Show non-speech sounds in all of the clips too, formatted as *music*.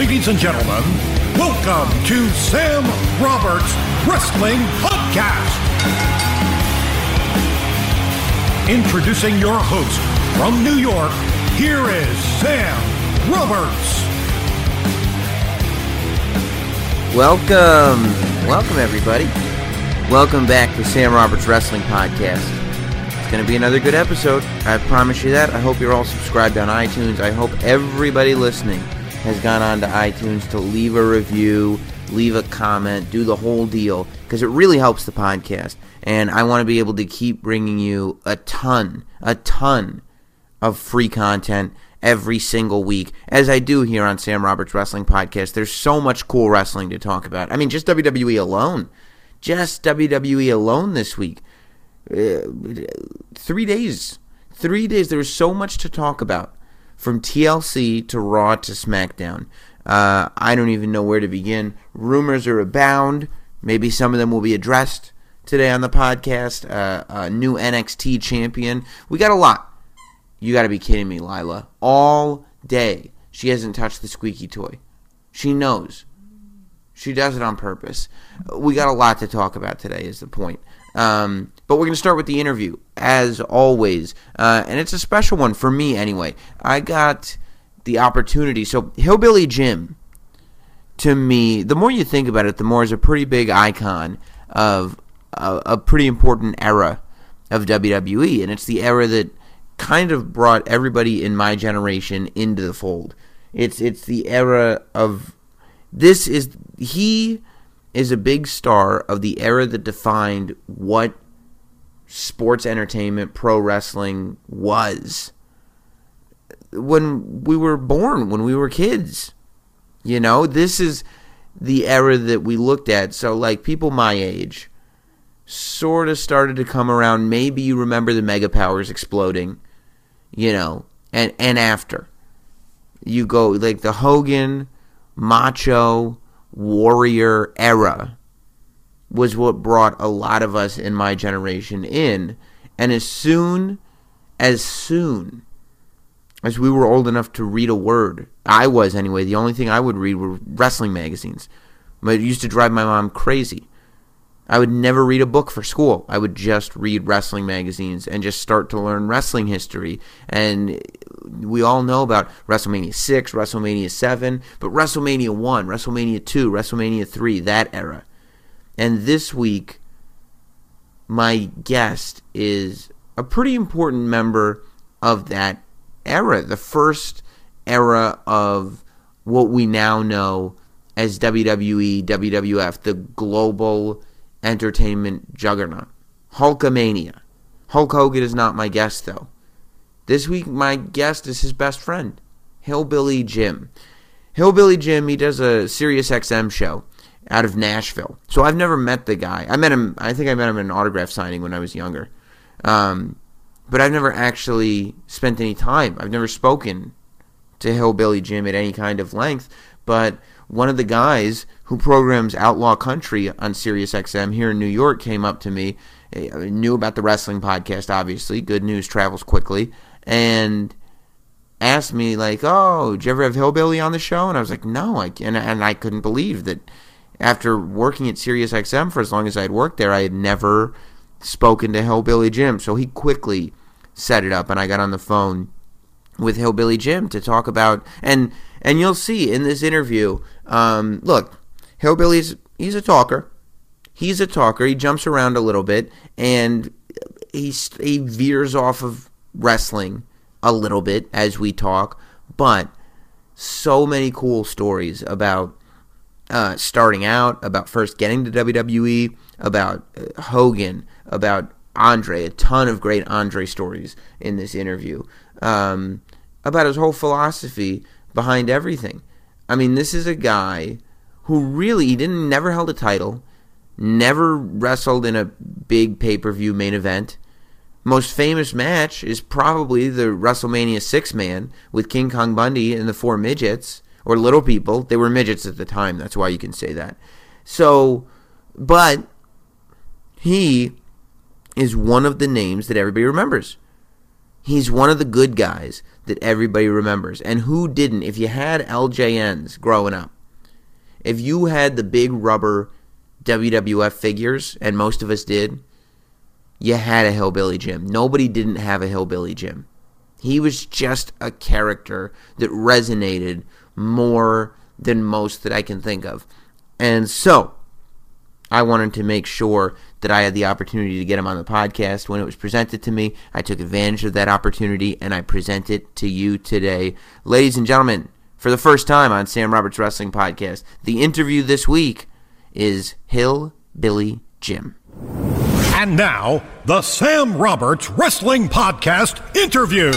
Ladies and gentlemen, welcome to Sam Roberts Wrestling Podcast. Introducing your host from New York, here is Sam Roberts. Welcome, welcome everybody. Welcome back to Sam Roberts Wrestling Podcast. It's going to be another good episode. I promise you that. I hope you're all subscribed on iTunes. I hope everybody listening has gone on to iTunes to leave a review, leave a comment, do the whole deal because it really helps the podcast. And I want to be able to keep bringing you a ton, a ton of free content every single week, as I do here on Sam Roberts Wrestling Podcast. There's so much cool wrestling to talk about. I mean, just WWE alone, just WWE alone this week, uh, three days, three days. There was so much to talk about, from TLC to Raw to SmackDown. Uh, I don't even know where to begin. Rumors are abound. Maybe some of them will be addressed today on the podcast. Uh, a new NXT champion. We got a lot. You got to be kidding me, Lila. All day, she hasn't touched the squeaky toy. She knows. She does it on purpose. We got a lot to talk about today, is the point. Um, but we're going to start with the interview, as always. Uh, and it's a special one for me, anyway. I got the opportunity. So, Hillbilly Jim, to me, the more you think about it, the more is a pretty big icon of a, a pretty important era of WWE. And it's the era that kind of brought everybody in my generation into the fold. It's it's the era of this is he is a big star of the era that defined what sports entertainment pro wrestling was when we were born when we were kids. You know this is the era that we looked at. So like people my age sort of started to come around. Maybe you remember the mega powers exploding you know and and after. You go like the Hogan macho warrior era was what brought a lot of us in my generation in. And as soon, as soon as we were old enough to read a word, I was anyway, the only thing I would read were wrestling magazines. It used to drive my mom crazy. I would never read a book for school. I would just read wrestling magazines and just start to learn wrestling history. And we all know about WrestleMania 6, WrestleMania 7, but WrestleMania 1, WrestleMania 2, WrestleMania 3, that era. And this week, my guest is a pretty important member of that era, the first era of what we now know as WWE, WWF, the global entertainment juggernaut. Hulkamania. Hulk Hogan is not my guest, though. This week, my guest is his best friend, Hillbilly Jim. Hillbilly Jim, he does a Sirius XM show out of Nashville. So I've never met the guy. I met him, I think I met him at an autograph signing when I was younger. Um, but I've never actually spent any time. I've never spoken to Hillbilly Jim at any kind of length. But one of the guys who programs Outlaw Country on Sirius XM here in New York came up to me, I knew about the wrestling podcast, obviously. Good news travels quickly. And asked me, like, oh, did you ever have Hillbilly on the show? And I was like, no. I, and, and I couldn't believe that after working at Sirius XM for as long as I had worked there, I had never spoken to Hillbilly Jim. So he quickly set it up, and I got on the phone with Hillbilly Jim to talk about and and you'll see in this interview. Um, look, Hillbilly's he's a talker. He's a talker. He jumps around a little bit and he he veers off of wrestling a little bit as we talk, but so many cool stories about uh, starting out, about first getting to WWE, about uh, Hogan, about Andre. A ton of great Andre stories in this interview. Um, about his whole philosophy behind everything. I mean, this is a guy who really he didn't never held a title, never wrestled in a big pay-per-view main event. Most famous match is probably the WrestleMania 6 man with King Kong Bundy and the four midgets or little people. They were midgets at the time, that's why you can say that. So, but he is one of the names that everybody remembers. He's one of the good guys that everybody remembers. And who didn't? If you had LJNs growing up, if you had the big rubber WWF figures, and most of us did, you had a Hillbilly Jim. Nobody didn't have a Hillbilly Jim. He was just a character that resonated more than most that I can think of. And so, I wanted to make sure that I had the opportunity to get him on the podcast when it was presented to me. I took advantage of that opportunity and I present it to you today. Ladies and gentlemen, for the first time on Sam Roberts Wrestling Podcast, the interview this week is Hill Billy Jim. And now, the Sam Roberts Wrestling Podcast interview.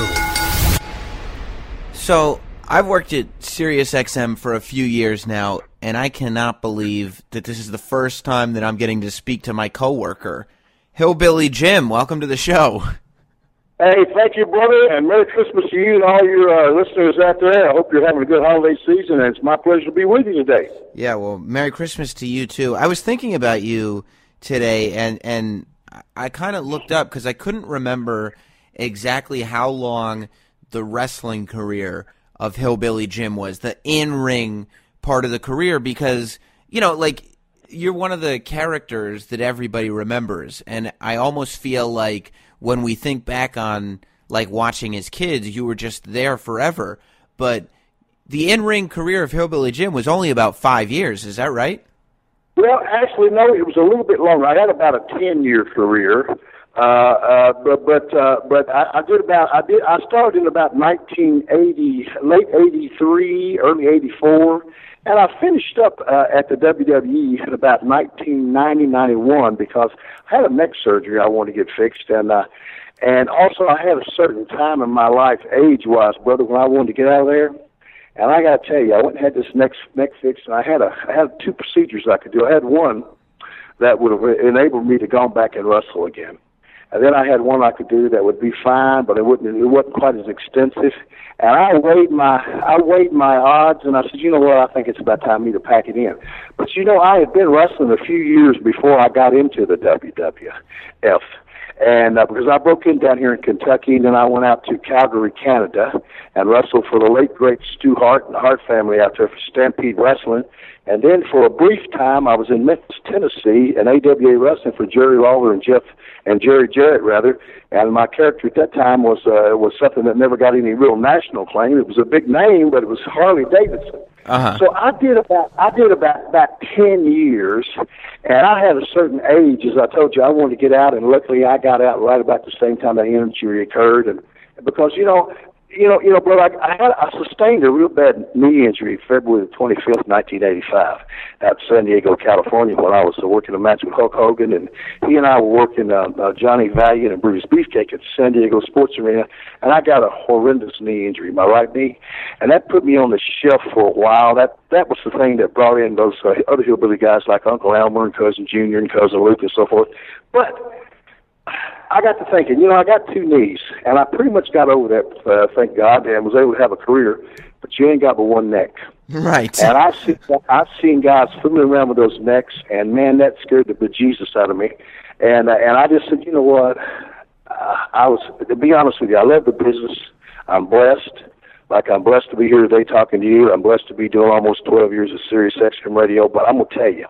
So, I've worked at SiriusXM for a few years now, and I cannot believe that this is the first time that I'm getting to speak to my coworker, Hillbilly Jim. Welcome to the show. Hey, thank you, brother, and Merry Christmas to you and all your uh, listeners out there. I hope you're having a good holiday season, and it's my pleasure to be with you today. Yeah, well, Merry Christmas to you too. I was thinking about you today, and and I kind of looked up because I couldn't remember exactly how long the wrestling career of Hillbilly Jim was, the in ring part of the career, because you know, like you're one of the characters that everybody remembers, and I almost feel like when we think back on like watching his kids, you were just there forever. But the in ring career of Hillbilly Jim was only about five years. Is that right? Well, actually, no. It was a little bit longer. I had about a ten year career, uh, uh, but but uh, but I, I did about I did I started in about 1980, late '83, early '84. And I finished up uh, at the WWE in about 1990, 91 because I had a neck surgery I wanted to get fixed, and uh, and also I had a certain time in my life, age-wise, brother, when I wanted to get out of there. And I got to tell you, I went and had this neck neck fixed, and I had a I had two procedures I could do. I had one that would have enabled me to go back and wrestle again. And then I had one I could do that would be fine, but it wouldn't. It wasn't quite as extensive. And I weighed my I weighed my odds, and I said, you know what? I think it's about time me to pack it in. But you know, I had been wrestling a few years before I got into the WWF, and uh, because I broke in down here in Kentucky, and then I went out to Calgary, Canada, and wrestled for the late great Stu Hart and the Hart family out there for Stampede Wrestling. And then for a brief time, I was in Memphis, Tennessee, and AWA wrestling for Jerry Lawler and Jeff and Jerry Jarrett rather. And my character at that time was uh, was something that never got any real national claim. It was a big name, but it was Harley Davidson. Uh-huh. So I did about I did about about ten years, and I had a certain age. As I told you, I wanted to get out, and luckily I got out right about the same time that injury occurred. And because you know you know, you know, brother, I, I had I sustained a real bad knee injury February twenty fifth, nineteen eighty five, at San Diego, California, when I was uh, working a match with Hulk Hogan, and he and I were working uh, uh, Johnny Valiant and Brutus Beefcake at San Diego Sports Arena, and I got a horrendous knee injury, my right knee, and that put me on the shelf for a while. That that was the thing that brought in those uh, other hillbilly guys like Uncle Elmer and Cousin Junior and Cousin Luke and so forth, but I got to thinking, you know, I got two knees, and I pretty much got over that, uh, thank God, and was able to have a career. But you ain't got but one neck. Right. And I've seen, I've seen guys fiddling around with those necks, and man, that scared the bejesus out of me. And uh, and I just said, you know what? Uh, I was to be honest with you, I love the business. I'm blessed. Like I'm blessed to be here today talking to you. I'm blessed to be doing almost 12 years of Sirius XM radio. But I'm gonna tell you,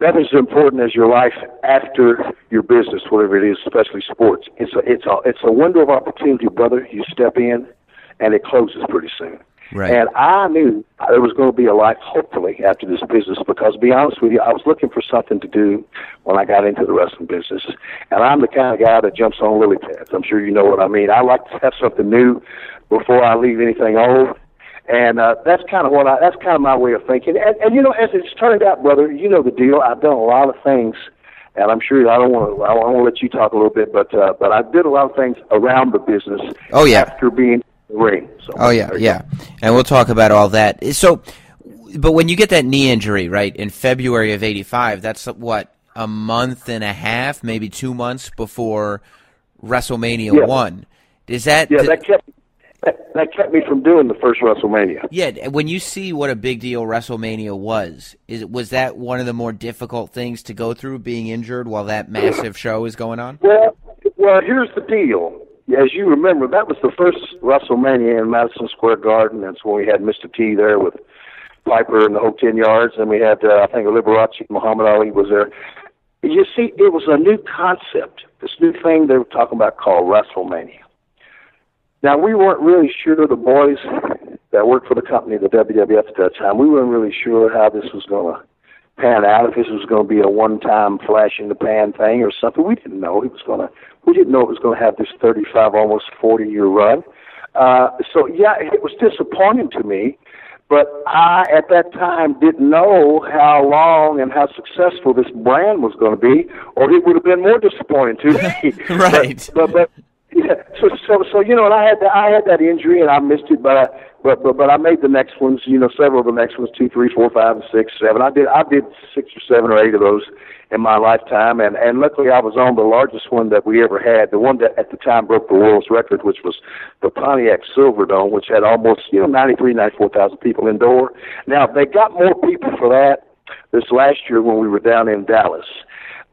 that is as important as your life after your business, whatever it is, especially sports. It's a it's a it's a window of opportunity, brother. You step in, and it closes pretty soon. Right. And I knew there was going to be a life, hopefully, after this business. Because, to be honest with you, I was looking for something to do when I got into the wrestling business. And I'm the kind of guy that jumps on lily pads. I'm sure you know what I mean. I like to have something new before I leave anything old. And uh, that's kind of what I, that's kind of my way of thinking. And, and you know, as it's turned out, brother, you know the deal. I've done a lot of things, and I'm sure I don't want to. I want to let you talk a little bit, but uh, but I did a lot of things around the business. Oh yeah. After being in the ring. So, Oh yeah, yeah, and we'll talk about all that. So, but when you get that knee injury, right, in February of '85, that's what a month and a half, maybe two months before WrestleMania Yeah. one. Is that? Yeah, that kept that, that kept me from doing the first WrestleMania. yeah, when you see what a big deal WrestleMania was, is was that one of the more difficult things to go through, being injured while that massive show is going on? Well, well, here's the deal. as you remember, that was the first WrestleMania in Madison Square Garden. That's when we had Mr. T there with Piper and the whole ten yards, and we had uh, I think a Liberace Muhammad Ali was there. You see, it was a new concept, this new thing they were talking about called WrestleMania. Now we weren't really sure the boys that worked for the company, the WWF at that time, we weren't really sure how this was going to pan out. If this was going to be a one-time flash in the pan thing or something, we didn't know it was going to. We didn't know it was going to have this 35, almost 40-year run. Uh, so yeah, it was disappointing to me but I, at that time, didn't know how long and how successful this brand was going to be, or it would have been more disappointing to me. *laughs* right. But, but, but yeah. So, so, so you know, and I had that, I had that injury, and I missed it, but I, but, but, but I made the next ones. You know, several of the next ones, two, three, four, five, and six, seven. I did, I did six or seven or eight of those in my lifetime, and and luckily I was on the largest one that we ever had, the one that at the time broke the world's record, which was the Pontiac Silverdome, which had almost you know ninety three, ninety four thousand people indoor. Now they got more people for that this last year when we were down in Dallas.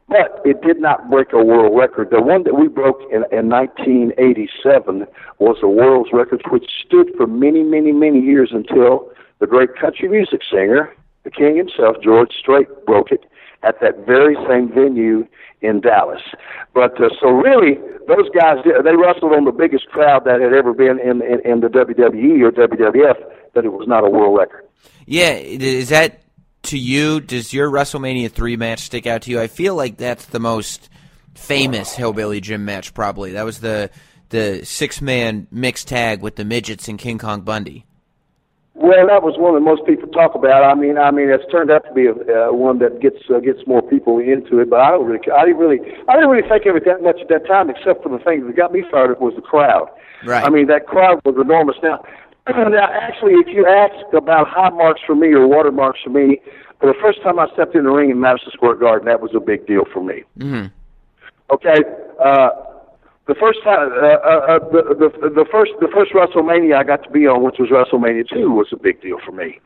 But it did not break a world record. The one that we broke in, in 1987 was a world's record, which stood for many, many, many years until the great country music singer, the king himself, George Strait, broke it at that very same venue in Dallas. But uh, so really, those guys they wrestled on the biggest crowd that had ever been in, in in the WWE or WWF, but it was not a world record. Yeah, is that to you? Does your WrestleMania three match stick out to you? I feel like that's the most famous Hillbilly Jim match. Probably that was the the six man mixed tag with the midgets and King Kong Bundy. Well, that was one that most people talk about. I mean, I mean, it's turned out to be a, uh, one that gets uh, gets more people into it. But I don't really, I didn't really, I didn't really think of it that much at that time, except for the thing that got me fired up was the crowd. Right. I mean, that crowd was enormous. Now, now, actually, if you ask about high marks for me or watermarks for me, for the first time I stepped in the ring in Madison Square Garden, that was a big deal for me. Mm-hmm. Okay. Uh, the first time, uh, uh, uh, the, the the first the first WrestleMania I got to be on, which was WrestleMania two, was a big deal for me.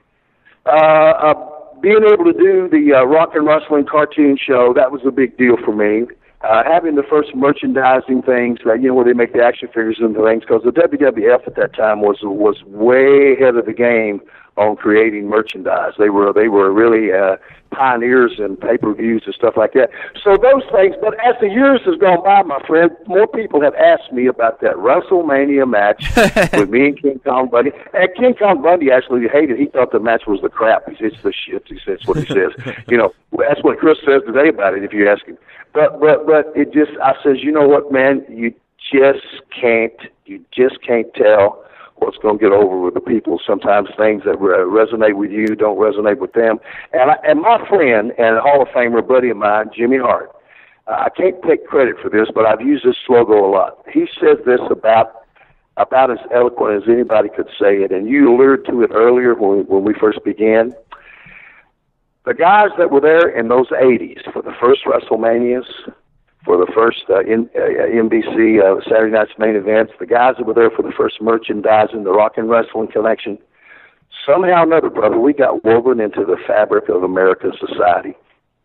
Uh, uh, being able to do the uh, Rock and Wrestling cartoon show, that was a big deal for me. Uh, having the first merchandising things, that you know, where they make the action figures and the things, because the WWF at that time was was way ahead of the game on creating merchandise. They were they were really uh, pioneers in pay per views and stuff like that. So those things. But as the years has gone by, my friend, more people have asked me about that WrestleMania match *laughs* with me and King Kong Bundy. And King Kong Bundy actually hated. He thought the match was the crap. He says it's the shit. He says what he says. *laughs* you know, that's what Chris says today about it. If you ask him. But but but it just I says you know what man you just can't you just can't tell what's going to get over with the people. Sometimes things that re- resonate with you don't resonate with them. And I, and my friend and Hall of Famer buddy of mine, Jimmy Hart, uh, I can't take credit for this, but I've used this logo a lot. He says this about about as eloquent as anybody could say it, and you alluded to it earlier when when we first began. The guys that were there in those 80s for the first WrestleManias, for the first uh, in, uh, NBC uh, Saturday Night's main events, the guys that were there for the first merchandising, the Rock and Wrestling Connection. Somehow or another, brother, we got woven into the fabric of American society,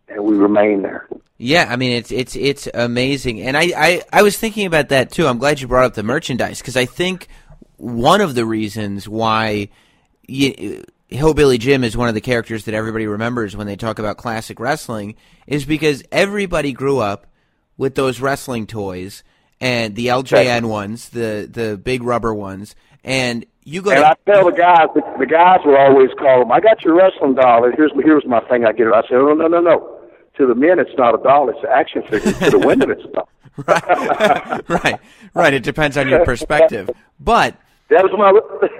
and we remain there. Yeah, I mean it's it's it's amazing, and I, I I was thinking about that too. I'm glad you brought up the merchandise because I think one of the reasons why you, Hillbilly Jim is one of the characters that everybody remembers when they talk about classic wrestling is because everybody grew up with those wrestling toys and the LJN ones, the the big rubber ones, and you go. And to, I tell the guys, the, the guys will always call them. I got your wrestling doll. And here's here's my thing. I get it. I say, oh, no, no, no, no. To the men, it's not a doll. It's an action figure. to the women, it's a doll. *laughs* right, *laughs* right, right. It depends on your *laughs* perspective, but. That was my.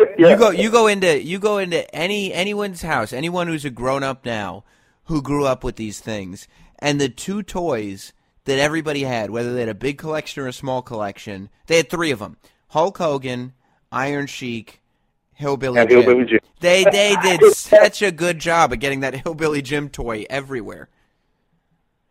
*laughs* yeah. You go. You go into. You go into any anyone's house. Anyone who's a grown up now, who grew up with these things, and the two toys that everybody had, whether they had a big collection or a small collection, they had three of them: Hulk Hogan, Iron Sheik, Hillbilly, And Jim. Hillbilly Jim. They they *laughs* did such a good job of getting that Hillbilly Jim toy everywhere.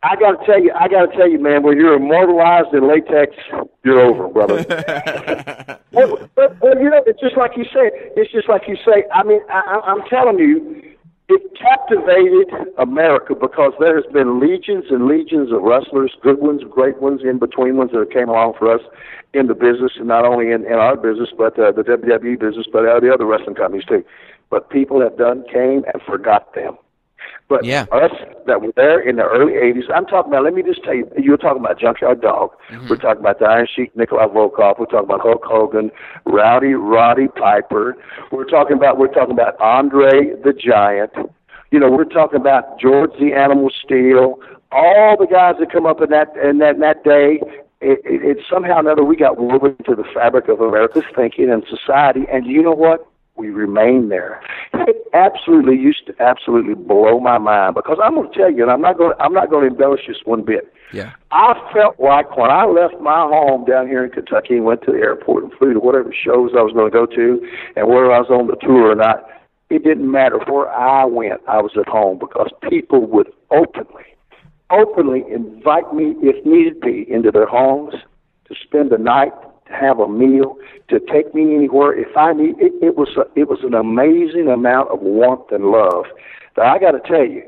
I got to tell you, I got to tell you, man, when you're immortalized in latex, you're over, brother. *laughs* *laughs* but, but, but you know, it's just like you say. It's just like you say. I mean, I, I'm telling you, it captivated America because there has been legions and legions of wrestlers, good ones, great ones, in between ones that came along for us in the business, and not only in, in our business, but uh, the WWE business, but uh, the other wrestling companies too. But people have done came and forgot them. But Yeah. us that were there in the early '80s, I'm talking about. Let me just tell you, you were talking about Junkyard Dog. Mm-hmm. We're talking about the Iron Sheik, Nikolai Volkov. We're talking about Hulk Hogan, Rowdy Roddy Piper. We're talking about we're talking about Andre the Giant. You know, we're talking about George the Animal Steele. All the guys that come up in that in that in that day. It, it, it somehow or another we got woven into the fabric of America's thinking and society. And you know what? We remain there. It absolutely used to absolutely blow my mind because I'm going to tell you, and I'm not going. I'm not going to embellish this one bit. Yeah. I felt like when I left my home down here in Kentucky and went to the airport and flew to whatever shows I was going to go to, and whether I was on the tour or not, it didn't matter where I went. I was at home because people would openly, openly invite me, if needed be, into their homes to spend the night, have a meal, to take me anywhere. If I need, it, it was a, it was an amazing amount of warmth and love that I got to tell you,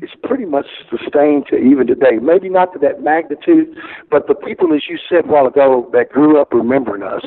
it's pretty much sustained to even today. Maybe not to that magnitude, but the people, as you said a while ago, that grew up remembering us,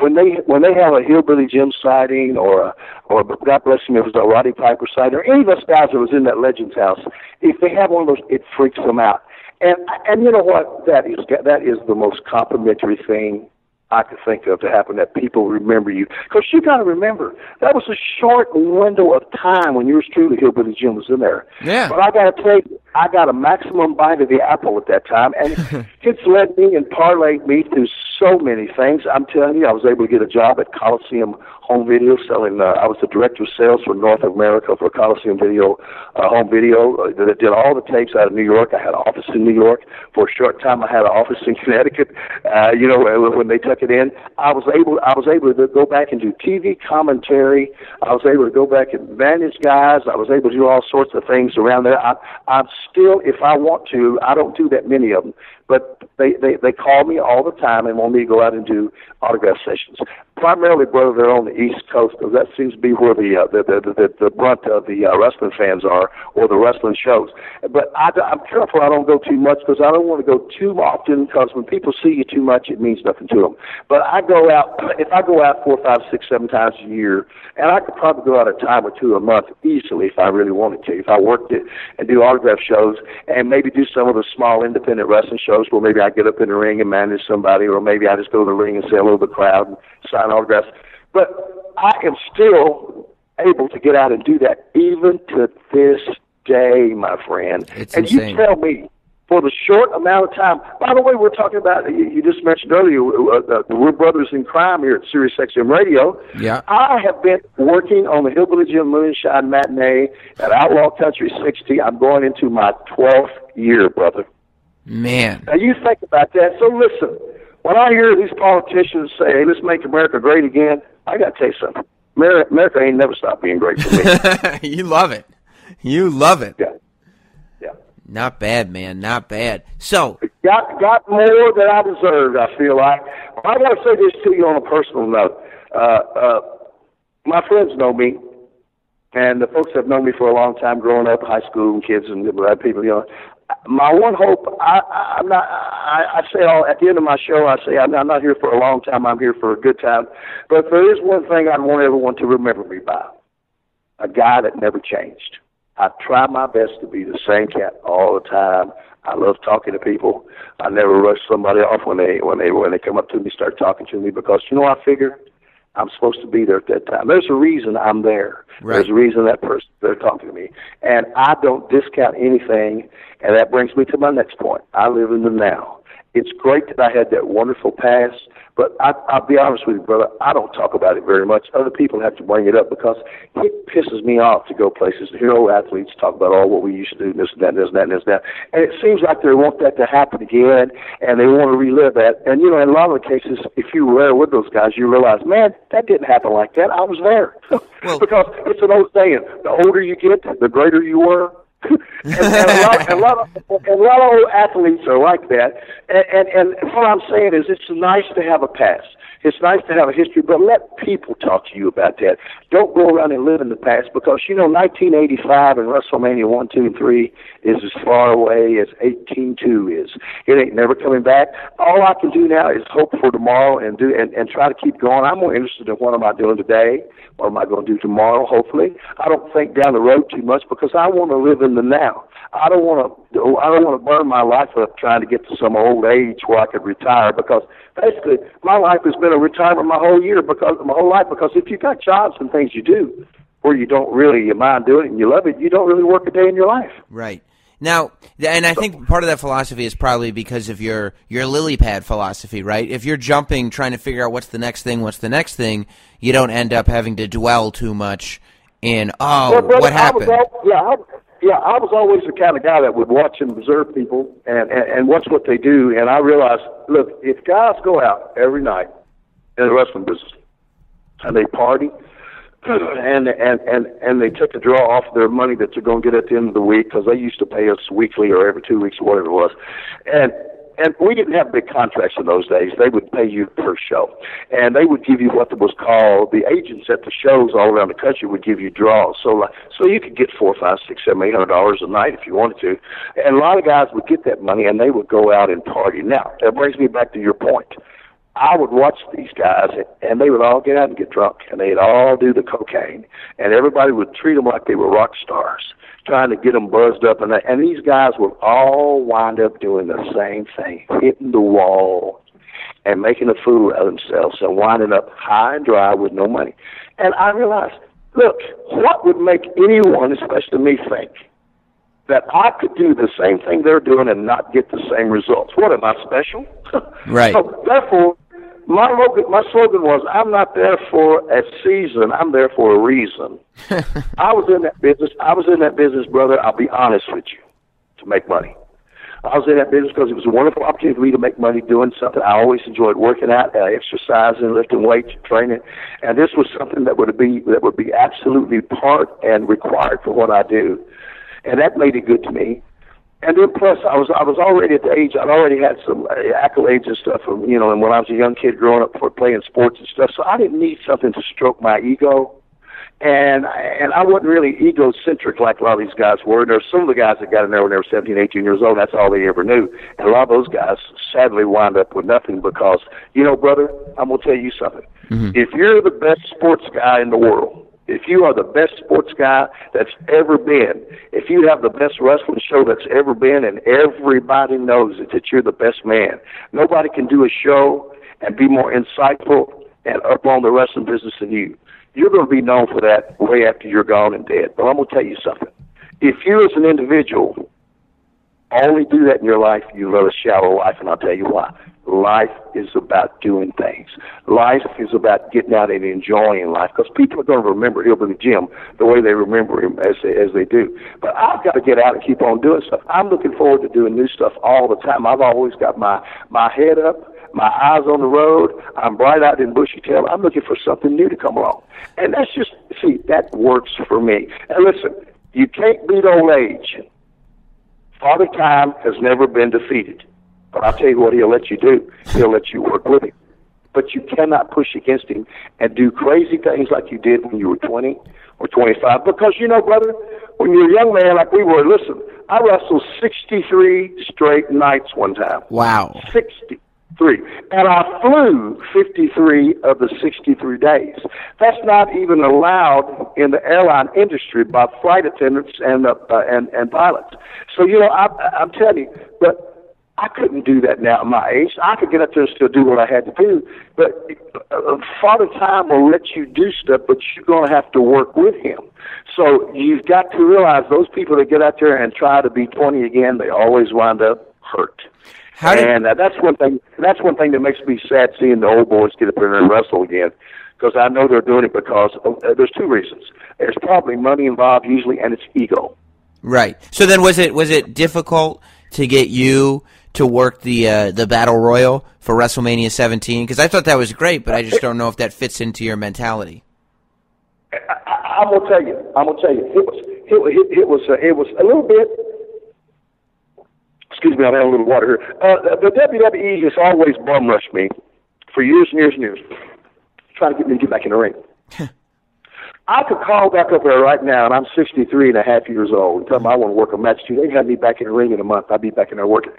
when they when they have a hillbilly Jim sighting or a, or God bless him, it was a Roddy Piper sighting or any of us guys that was in that Legends house, if they have one of those, it freaks them out. And and you know what? That is that is the most complimentary thing I could think of to happen that people remember you. Because you got to remember, that was a short window of time when yours truly, Hillbilly Jim, was in there. Yeah. But I got to tell you, I got a maximum bite of the apple at that time, and *laughs* it's led me and parlayed me through so many things. I'm telling you, I was able to get a job at Coliseum Home Video selling. Uh, I was the director of sales for North America for Coliseum Video uh, Home Video uh, that did all the tapes out of New York. I had an office in New York for a short time. I had an office in *laughs* Connecticut. Uh, you know, when they took it in, I was able I was able to go back and do TV commentary. I was able to go back and manage guys. I was able to do all sorts of things around there. I, I'm still, if I want to, I don't do that many of them, but they they they call me all the time and want me to go out and do autograph sessions. Primarily, brother, they're on the East Coast because that seems to be where the uh, the, the the the brunt of the uh, wrestling fans are, or the wrestling shows. But I, I'm careful I don't go too much because I don't want to go too often because when people see you too much, it means nothing to them. But I go out *clears throat* if I go out four, five, six, seven times a year, and I could probably go out a time or two a month easily if I really wanted to. If I worked it and do autograph shows and maybe do some of the small independent wrestling shows where maybe I get up in the ring and manage somebody, or maybe I just go to the ring and say hello to the crowd and sign autographs. But I am still able to get out and do that even to this day, my friend. It's and insane. you tell me, for the short amount of time. By the way, we're talking about you, just mentioned earlier. Uh, uh, we're brothers in crime here at Sirius XM Radio. Yeah. I have been working on the Hillbilly Jim Moonshine matinee at Outlaw Country 60. I'm going into my 12th year, brother. Man. Now you think about that. So listen, when I hear these politicians say, "Hey, let's make America great again," I got to tell you something. America, America ain't never stopped being great for me. *laughs* you love it. You love it. yeah, yeah. Not bad, man. Not bad. So, Got got more than I deserved. I feel like. I got to say this to you on a personal note. Uh, uh, my friends know me, and the folks have known me for a long time, growing up, high school, and kids and people. You know, my one hope. I, I- I'm not. I, I say all at the end of my show. I say I'm, I'm not here for a long time. I'm here for a good time. But there is one thing I want everyone to remember me by: a guy that never changed. I try my best to be the same cat all the time. I love talking to people. I never rush somebody off when they when they when they come up to me, start talking to me because you know I figure I'm supposed to be there at that time. There's a reason I'm there. Right. There's a reason that person they're talking to me, and I don't discount anything. And that brings me to my next point. I live in the now. It's great that I had that wonderful past, but I, I'll be honest with you, brother. I don't talk about it very much. Other people have to bring it up because it pisses me off to go places to hear old athletes talk about all what we used to do, this and that, and this and that, and this and that. And it seems like they want that to happen again, and they want to relive that. And you know, in a lot of the cases, if you were there with those guys, you realize, man, that didn't happen like that. I was there. *laughs* Well- because it's an old saying: the older you get, the greater you were. And, and, a lot, a lot of, a lot of old athletes are like that. And, and, and what I'm saying is, it's nice to have a past. It's nice to have a history, but let people talk to you about that. Don't go around and live in the past because you know 1985 and WrestleMania one, two, and three is as far away as 18.2 is. It ain't never coming back. All I can do now is hope for tomorrow and do and, and try to keep going. I'm more interested in what am I doing today, what am I going to do tomorrow. Hopefully, I don't think down the road too much because I want to live in the now. I don't want to. I don't want to burn my life up trying to get to some old age where I could retire. Because basically, my life has been a retirement my whole year because my whole life. Because if you got jobs and things you do where you don't really you mind doing it and you love it, you don't really work a day in your life. Right. Now, and I think part of that philosophy is probably because of your your lily pad philosophy, right? If you're jumping, trying to figure out what's the next thing, what's the next thing, you don't end up having to dwell too much in oh, well, brother, what happened. I was all, yeah, I, yeah, I was always the kind of guy that would watch and observe people and, and, and watch what they do. And I realized, look, if guys go out every night in the wrestling business and they party *clears throat* and and and and they took a draw off their money that they're going to get at the end of the week because they used to pay us weekly or every two weeks or whatever it was, and and we didn't have big contracts in those days. They would pay you per show, and they would give you what was called the agents at the shows all around the country would give you draws. So, like, so you could get four, five, six, seven, eight hundred dollars a night if you wanted to, and a lot of guys would get that money and they would go out and party. Now that brings me back to your point. I would watch these guys, and they would all get out and get drunk, and they'd all do the cocaine, and everybody would treat them like they were rock stars trying to get them buzzed up, and and these guys would all wind up doing the same thing, hitting the wall and making a fool of themselves and winding up high and dry with no money. And I realized, look, what would make anyone, especially me, think that I could do the same thing they're doing and not get the same results? What am I special? *laughs* Right. so therefore, my slogan, my slogan was, "I'm not there for a season. I'm there for a reason." *laughs* I was in that business. I was in that business, brother. I'll be honest with you, to make money. I was in that business because it was a wonderful opportunity for me to make money doing something I always enjoyed working at, uh, exercising, lifting weights, training, and this was something that would be that would be absolutely part and required for what I do, and that made it good to me and then plus I was I was already at the age I'd already had some uh, accolades and stuff from you know and when I was a young kid growing up for playing sports and stuff so I didn't need something to stroke my ego and and I wasn't really egocentric like a lot of these guys were. There's some of the guys that got in there when they were 17, 18 years old. That's all they ever knew. And a lot of those guys sadly wind up with nothing because you know, brother, I'm gonna tell you something. Mm-hmm. If you're the best sports guy in the world, if you are the best sports guy that's ever been, if you have the best wrestling show that's ever been, and everybody knows it, that you're the best man, nobody can do a show and be more insightful and up on the wrestling business than you. You're going to be known for that way after you're gone and dead. But I'm going to tell you something. If you, as an individual, only do that in your life, you live a shallow life, and I'll tell you why. Life is about doing things. Life is about getting out and enjoying life because people are going to remember Hillbilly Jim the way they remember him as they, as they do. But I've got to get out and keep on doing stuff. I'm looking forward to doing new stuff all the time. I've always got my my head up, my eyes on the road. I'm bright eyed and bushy tailed. I'm looking for something new to come along, and that's just see that works for me. And listen, you can't beat old age. Father Time has never been defeated. But I'll tell you what he'll let you do. He'll let you work with him. But you cannot push against him and do crazy things like you did when you were 20 or 25. Because, you know, brother, when you're a young man like we were, listen, I wrestled 63 straight nights one time. Wow. 63. And I flew 53 of the 63 days. That's not even allowed in the airline industry by flight attendants and, uh, and, and pilots. So, you know, I, I'm telling you, but I couldn't do that now at my age. I could get up there and still do what I had to do, but uh, Father Time will let you do stuff, but you're going to have to work with him. So you've got to realize those people that get out there and try to be 20 again, they always wind up hurt. How did... and uh, that's one thing. That's one thing that makes me sad seeing the old boys get up there and wrestle again, because I know they're doing it because uh, there's two reasons. There's probably money involved usually, and it's ego. Right. So then, was it was it difficult to get you to work the uh, the battle royal for WrestleMania 17? Because I thought that was great, but I just don't know if that fits into your mentality. I, am gonna tell you. I'm gonna tell you. It was it, it, it was uh, it was a little bit. Excuse me, I'm having a little water here. Uh, the WWE has always bum rushed me for years and years and years, trying to get me to get back in the ring. *laughs* I could call back up there right now, and I'm 63 and a half years old, and tell them I want to work a match too. They'd have me back in the ring in a month. I'd be back in there working.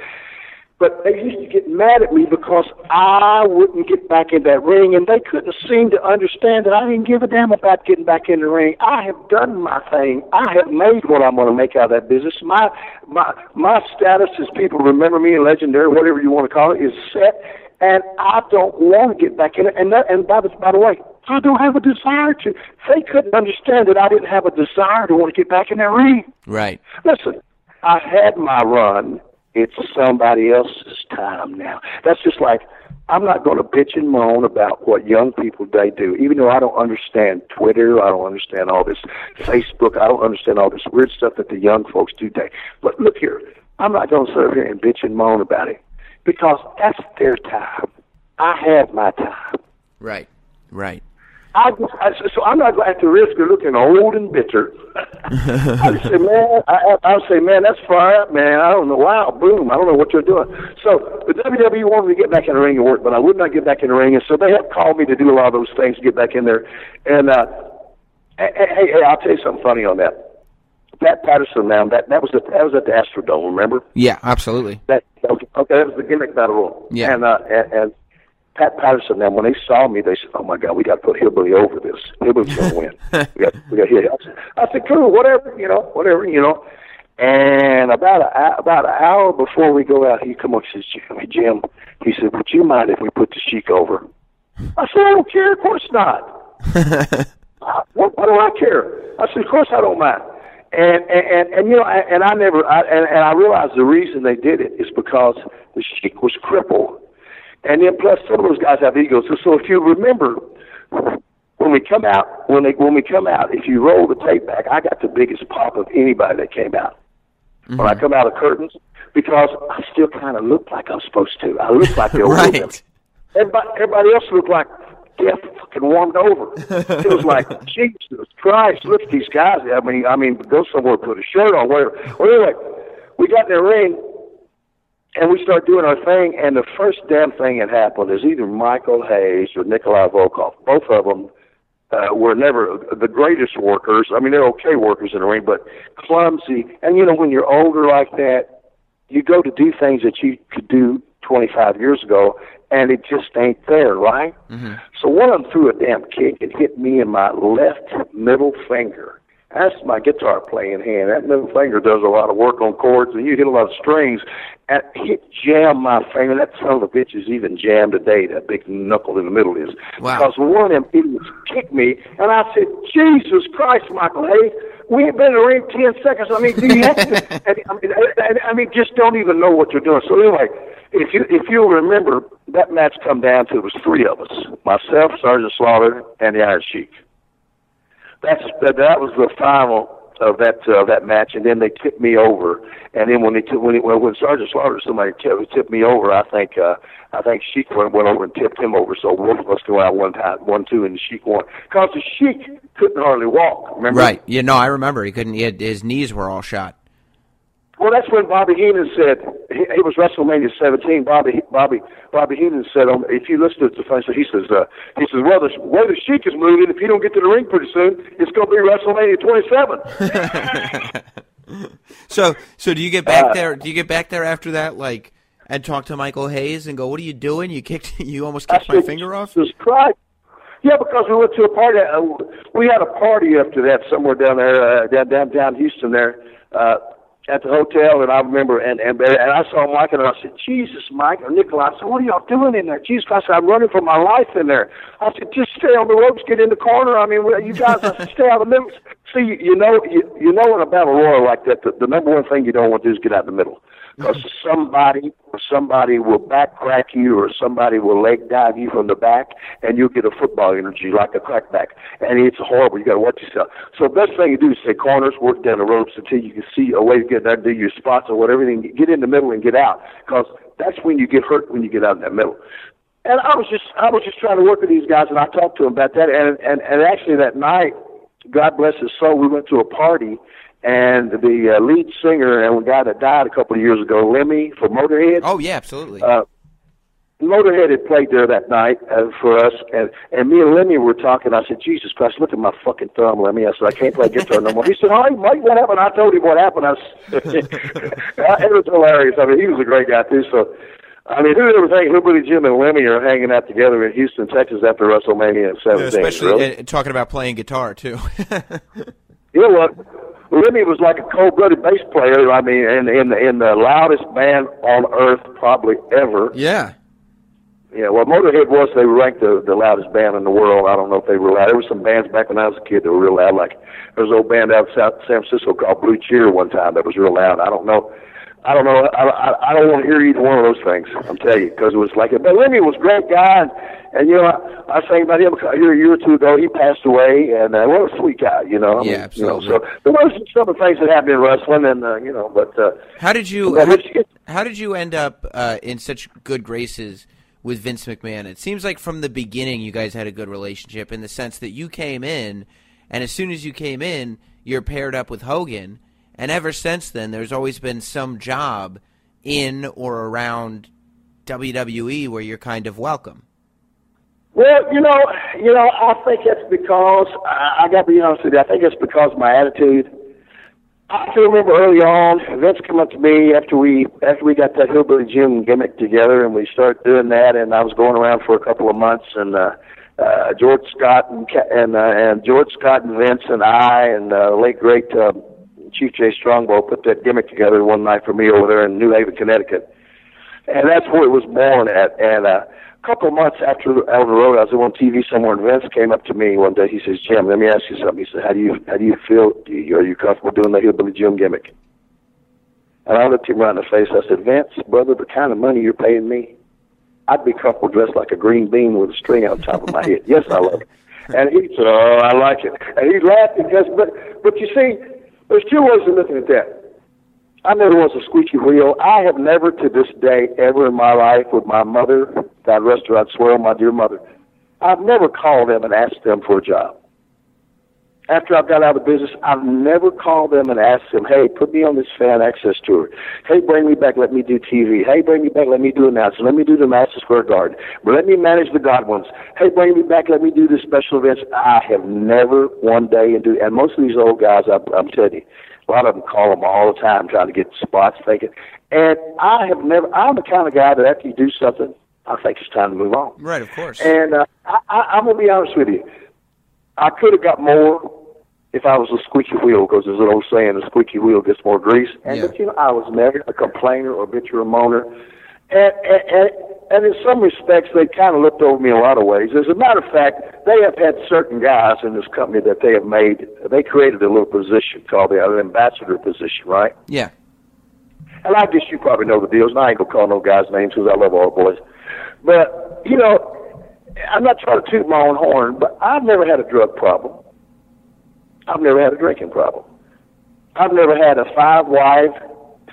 But they used to get mad at me because I wouldn't get back in that ring, and they couldn't seem to understand that I didn't give a damn about getting back in the ring. I have done my thing. I have made what I'm going to make out of that business. My my my status as people remember me and legendary, whatever you want to call it, is set, and I don't want to get back in it. And that, and by the by the way, I don't have a desire to. They couldn't understand that I didn't have a desire to want to get back in that ring. Right. Listen, I had my run. It's somebody else's time now. That's just like I'm not going to bitch and moan about what young people they do, even though I don't understand Twitter, I don't understand all this Facebook, I don't understand all this weird stuff that the young folks do today. But look here, I'm not going to sit here and bitch and moan about it because that's their time. I had my time. Right. Right. I, I so I'm not at the risk of looking old and bitter. *laughs* I say, man, I, I say, man, that's up, man. I don't know. Wow, boom. I don't know what you're doing. So the WWE wanted me to get back in the ring and work, but I would not get back in the ring, and so they have called me to do a lot of those things to get back in there. And uh, hey, hey, hey, I'll tell you something funny on that. Pat Patterson, now that that was at that was at the Astrodome. Remember? Yeah, absolutely. That okay, okay that was the gimmick battle royal. Yeah. And uh, and, and Pat Patterson, then when they saw me, they said, "Oh my God, we got to put Hillbilly over this. Hillbilly's going *laughs* to win. we got, we got here." I said, I said, "Cool, whatever, you know, whatever, you know." And about a about an hour before we go out, he come up and says, "Jimmy, Jim," he said, "Would you mind if we put the Sheik over?" I said, "I don't care. Of course not. *laughs* Uh, what, what do I care?" I said, "Of course I don't mind." And and and, and you know, and I never, I, and, and I realized the reason they did it is because the Sheik was crippled and then plus some of those guys have egos. So, so if you remember, when we come out, when they when we come out, if you roll the tape back, I got the biggest pop of anybody that came out. Mm-hmm. When I come out of curtains, because I still kind of look like I'm supposed to. I look like the old *laughs* right. Everybody, everybody else looked like death fucking warmed over. it was like *laughs* Jesus Christ, look at these guys. I mean, I mean, go somewhere, put a shirt on, whatever. Well, anyway, we got in the ring and we start doing our thing, and the first damn thing that happened is either Michael Hayes or Nikolai Volkov. Both of them uh, were never the greatest workers. I mean, they're okay workers in the ring, but clumsy. And you know, when you're older like that, you go to do things that you could do 25 years ago, and it just ain't there, right? Mm-hmm. So one of them threw a damn kick and hit me in my left middle finger. That's my guitar playing hand. That middle finger does a lot of work on chords, and you hit a lot of strings. And it jammed my finger. That son of a bitch is even jammed today. That big knuckle in the middle is wow. because one of them idiots kicked me, and I said, "Jesus Christ, Michael Hayes, we ain't been in the ring ten seconds. I mean, do you have to? *laughs* and, I mean, I, I mean, just don't even know what you're doing." So anyway, if you if you'll remember, that match come down to it was three of us: myself, Sergeant Slaughter, and the Iron Sheik that's that, that was the final of that uh, that match, and then they tipped me over. And then when they t- when when, Sergeant Slaughter somebody tipped, tipped me over, I think uh, I think Sheik went, went over and tipped him over. So both of us go out one time, one two, and Sheik won because the Sheik couldn't hardly walk. Remember? Right. Yeah. No, I remember. He couldn't. He had, his knees were all shot. Well, that's when Bobby Heenan said he, it was WrestleMania 17. Bobby Bobby Bobby Heenan said, um, if you listen to the so he says, uh, he says, well, the way the Sheik is moving, if you don't get to the ring pretty soon, it's going to be WrestleMania 27. *laughs* so, so do you get back uh, there? Do you get back there after that, like, and talk to Michael Hayes and go, "What are you doing? You kicked, *laughs* you almost kicked my finger off." Jesus Christ! Yeah, because we went to a party. Uh, we had a party after that somewhere down there, uh, down down down Houston there. Uh, at the hotel, and I remember, and and, and I saw Mike, and I said, "Jesus, Mike or Nikolai." I said, "What are y'all doing in there?" Jesus, I said, "I'm running for my life in there." I said, "Just stay on the ropes, get in the corner." I mean, you guys, I said, "Stay out of the middle." See, you know, you, you know, in a battle royal like that, the, the number one thing you don't want to do is get out of the middle because somebody or somebody will back crack you or somebody will leg dive you from the back and you'll get a football energy like a crackback. And it's horrible. You got to watch yourself. So the best thing you do is say corners work down the ropes until you can see a way to get there do your spots or whatever. And get in the middle and get out because that's when you get hurt when you get out in that middle. And I was just I was just trying to work with these guys and I talked to them about that. And and and actually that night God bless his soul we went to a party and the uh, lead singer and the guy that died a couple of years ago, Lemmy from Motorhead. Oh yeah, absolutely. Uh, Motorhead had played there that night uh, for us, and and me and Lemmy were talking. I said, "Jesus Christ, look at my fucking thumb, Lemmy." I said, "I can't play guitar no more." He said, "Hi, Mike, what happened?" I told him what happened. I said, *laughs* it was hilarious. I mean, he was a great guy too. So, I mean, who ever think Hillbilly Jim and Lemmy are hanging out together in Houston, Texas after WrestleMania in '17? Yeah, especially really? uh, talking about playing guitar too. *laughs* You know what? Lemmy was like a cold-blooded bass player. I mean, in in in the loudest band on earth probably ever. yeah. Yeah, well, Motorhead was they were ranked the the loudest band in the world. I don't know if they were loud. There were some bands back when I was a kid that were real loud. Like there was an old band out of South San Francisco called Blue Cheer one time that was real loud. I don't know. I don't know. I I, I don't want to hear either one of those things. I'm telling you because it was like. But Lemmy was a great guy, and, and you know I, I was thinking about him a year, a year or two ago. He passed away, and uh, what a sweet guy. You know. I Yeah, mean, absolutely. You know, so there was some of the things that happened in wrestling, and uh, you know, but. uh How did you how, how did you end up uh, in such good graces with Vince McMahon? It seems like from the beginning you guys had a good relationship in the sense that you came in, and as soon as you came in, you're paired up with Hogan, and ever since then, there's always been some job in or around WWE where you're kind of welcome. Well, you know, you know, I think it's because I, I got to be honest with you. I think it's because of my attitude. I can remember early on, Vince come up to me after we after we got that hillbilly Jim gimmick together, and we started doing that. And I was going around for a couple of months, and uh, uh, George Scott and and uh, and George Scott and Vince and I and uh, late great uh, Chief Jay Strongbow put that gimmick together one night for me over there in New Haven, Connecticut, and that's where it was born at. And uh, a couple of months after out on road, I was on TV somewhere, and Vince came up to me one day. He says, "Jim, let me ask you something." He said, "How do you how do you feel? Do you, are you comfortable doing the hillbilly Jim gimmick?" And I looked him right in the face. I said, "Vince, brother, the kind of money you're paying me, I'd be comfortable dressed like a green bean with a string on top of my head. Yes, I love it." And he said, "Oh, I like it." And he laughed because, but but you see, there's two ways of looking at that. I never was a squeaky wheel. I have never to this day, ever in my life, with my mother, God rest her, I'd swear on my dear mother, I've never called them and asked them for a job. After I've got out of the business, I've never called them and asked them, hey, put me on this fan access tour. Hey, bring me back, let me do TV. Hey, bring me back, let me do announcing. Let me do the Madison Square Garden. Let me manage the Godwinns. Hey, bring me back, let me do the special events. I have never one day, and do, and most of these old guys, I'm, I'm telling you, a lot of them call them all the time trying to get spots thinking. And I have never, I'm the kind of guy that after you do something, I think it's time to move on. Right, of course. And uh, I, I, I'm gonna be honest with you. I could have got more if I was a squeaky wheel, because there's an old saying: "A squeaky wheel gets more grease." And Yeah. but you know, I was never a complainer or a bitch or a moaner. And, and, and, and in some respects, they kind of looked over me in a lot of ways. As a matter of fact, they have had certain guys in this company that they have made. They created a little position called the ambassador position, right? yeah. And I guess you probably know the deals, and I ain't gonna call no guys' names because I love all boys. But you know, I'm not trying to toot my own horn, but I've never had a drug problem. I've never had a drinking problem. I've never had a five wife,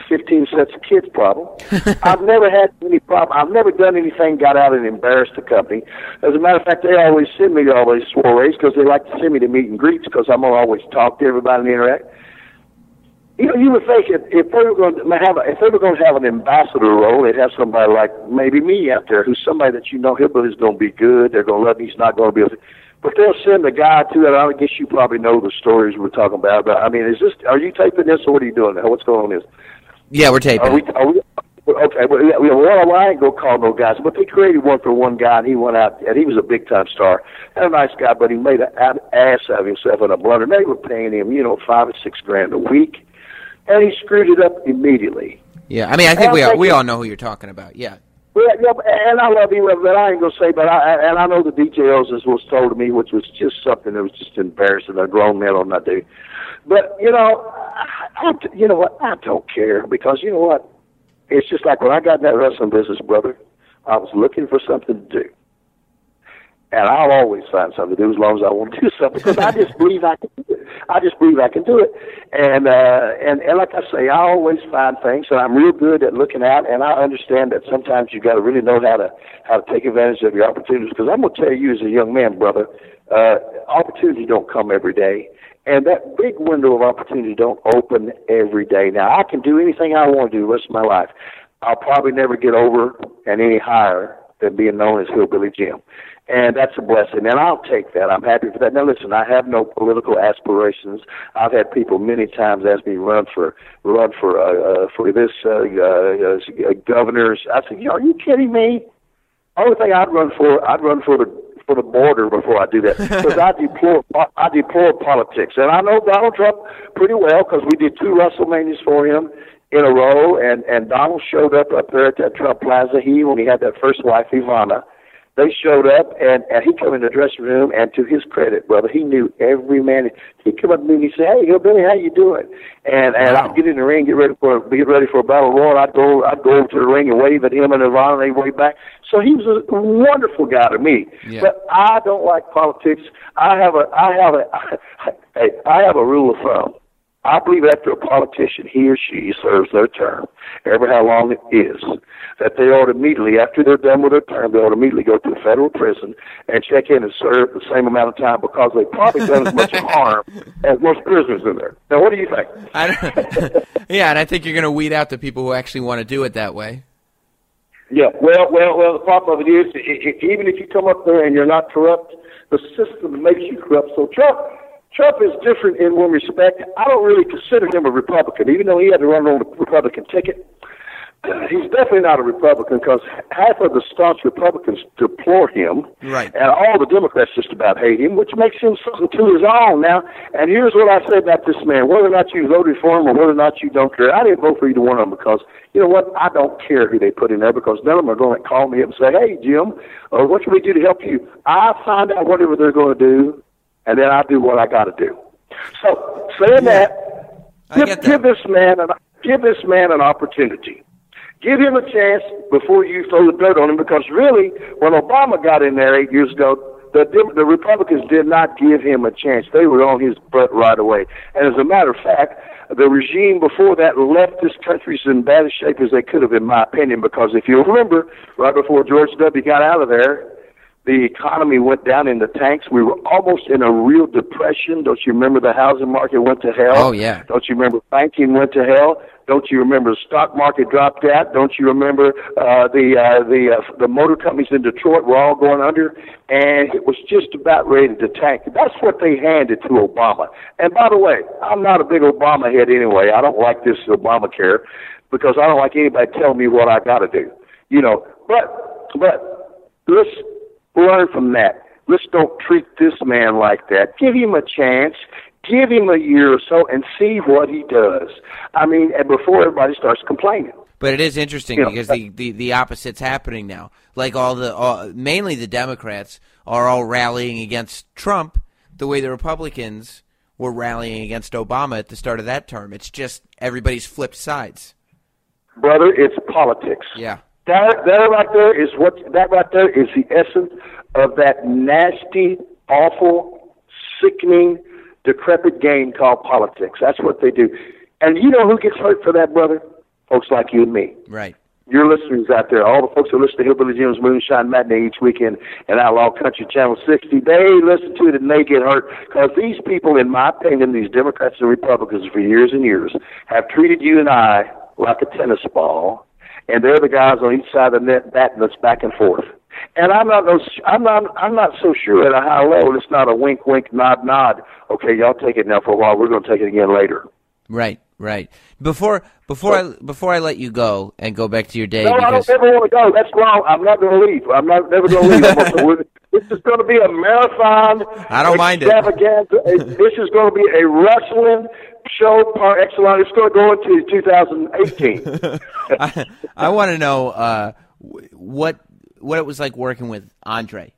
fifteen sets of kids problem. *laughs* I've never had any problem. I've never done anything, got out and embarrassed the company. As a matter of fact, they always send me to all these soirees because they like to send me to meet and greets because I'm gonna always talk to everybody and interact you know, you would think if, if they were going to have a, if they were going to have an ambassador role, they'd have somebody like maybe me out there, who's somebody that you know Hillbilly's going to be good. They're going to love me. He's not going to be. able to- But they'll send a guy to it. I guess you probably know the stories we're talking about. But I mean, is this? Are you taping this, or what are you doing? Now? What's going on? This? Yeah, we're taping. Are we? Are we? Okay, well, well, I ain't gonna call no guys, but they created one for one guy, and he went out, and he was a big time star, and a nice guy, but he made an ass out of himself in a blunder. They were paying him, you know, five or six grand a week, and he screwed it up immediately. yeah, I mean, I think I'm we all, we all know who you're talking about. Yeah. Well, yeah, and I love him, but I ain't gonna say. But I and I know the details as was told to me, which was just something that was just embarrassing. A grown man on not do. But you know, I, I, you know what? I don't care because you know what? It's just like when I got in that wrestling business, brother. I was looking for something to do, and I'll always find something to do as long as I want to do something because I just believe I can. do it. I just believe I can do it, and uh, and and like I say, I always find things, and I'm real good at looking out, and I understand that sometimes you got to really know how to how to take advantage of your opportunities. Because I'm gonna tell you, as a young man, brother, uh, opportunity don't come every day. And that big window of opportunity don't open every day. Now I can do anything I want to do the rest of my life. I'll probably never get over and any higher than being known as Hillbilly Jim. And that's a blessing, and I'll take that. I'm happy for that. Now, listen, I have no political aspirations. I've had people many times ask me run for run for uh, uh, for this uh, uh, uh, governors. I said, are you kidding me? Only thing I'd run for, I'd run for the for the border before I do that *laughs* because I deplore I deplore politics, and I know Donald Trump pretty well because we did two WrestleManias for him in a row, and and Donald showed up up there at that Trump Plaza. He when he had that first wife Ivana they showed up and, and he come in the dressing room and to his credit, brother, he knew every man. He'd come up to me and he said, Hey, yo, Billy, how you doing? And and wow. I'd get in the ring, get ready for get ready for a battle royal. I'd go I'd go over to the ring and wave at him and Ivana and they wave back. So he was a wonderful guy to me. Yeah. But I don't like politics. I have a I have a *laughs* hey, I have a rule of thumb. I believe after a politician, he or she serves their term, ever how long it is, that they ought immediately, after they're done with their term, they ought immediately go to a federal prison and check in and serve the same amount of time because they've probably done as much *laughs* harm as most prisoners in there. Now, what do you think? *laughs* Yeah, and I think you're going to weed out the people who actually want to do it that way. Yeah, well, well, well. The problem of it is, even if you come up there and you're not corrupt, the system makes you corrupt. So Trump Trump is different in one respect. I don't really consider him a Republican, even though he had to run on the Republican ticket. He's definitely not a Republican because half of the staunch Republicans deplore him, right. and all the Democrats just about hate him, which makes him something to his own. Now, and here's what I say about this man: whether or not you voted for him or whether or not you don't care, I didn't vote for either one of them because you know what? I don't care who they put in there because none of them are going to call me up and say, "Hey, Jim, uh, what can we do to help you?" I find out whatever they're going to do and then I do what I got to do. So saying yeah. that, give, give this man an give this man an opportunity. Give him a chance before you throw the dirt on him, because really, when Obama got in there eight years ago, the the Republicans did not give him a chance. They were on his butt right away. And as a matter of fact, the regime before that left this country in bad shape as they could have, in my opinion. Because if you remember, right before George W. got out of there, the economy went down in the tanks. We were almost in a real depression. Don't you remember the housing market went to hell? Oh yeah. Don't you remember banking went to hell? Don't you remember the stock market dropped out? Don't you remember uh, the uh, the uh, the motor companies in Detroit were all going under, and it was just about ready to tank. That's what they handed to Obama. And by the way, I'm not a big Obama head anyway. I don't like this Obamacare because I don't like anybody telling me what I got to do. You know, but but let's learn from that. Let's don't treat this man like that. Give him a chance. Give him a year or so and see what he does. I mean, and before everybody starts complaining. But it is interesting you because know, the, the, the opposite's happening now. Like all the all, mainly the Democrats are all rallying against Trump the way the Republicans were rallying against Obama at the start of that term. It's just everybody's flipped sides. Brother, it's politics. Yeah. That that right there is what that right there is the essence of that nasty, awful, sickening, decrepit game called politics. That's what they do. And you know who gets hurt for that, brother? Folks like you and me. Right. Your listeners out there, all the folks who listen to Hillbilly Jim's Moonshine Matinee each weekend and Outlaw Country Channel 60, they listen to it and they get hurt because these people, in my opinion, these Democrats and Republicans for years and years, have treated you and I like a tennis ball and they're the guys on each side of the net batting us back and forth. And I'm not I'm not I'm not so sure at a high level it's not a wink wink nod nod. Okay, y'all take it now for a while. We're going to take it again later. Right, right. Before before I before I let you go and go back to your day. No, because... I don't ever want to go. That's wrong. I'm not going to leave. I'm not never going to leave. *laughs* this is going to be a marathon. I don't mind it. This is going to be a wrestling show par excellence. It's going to go into 2018. *laughs* I, I want to know uh, what what it was like working with Andre.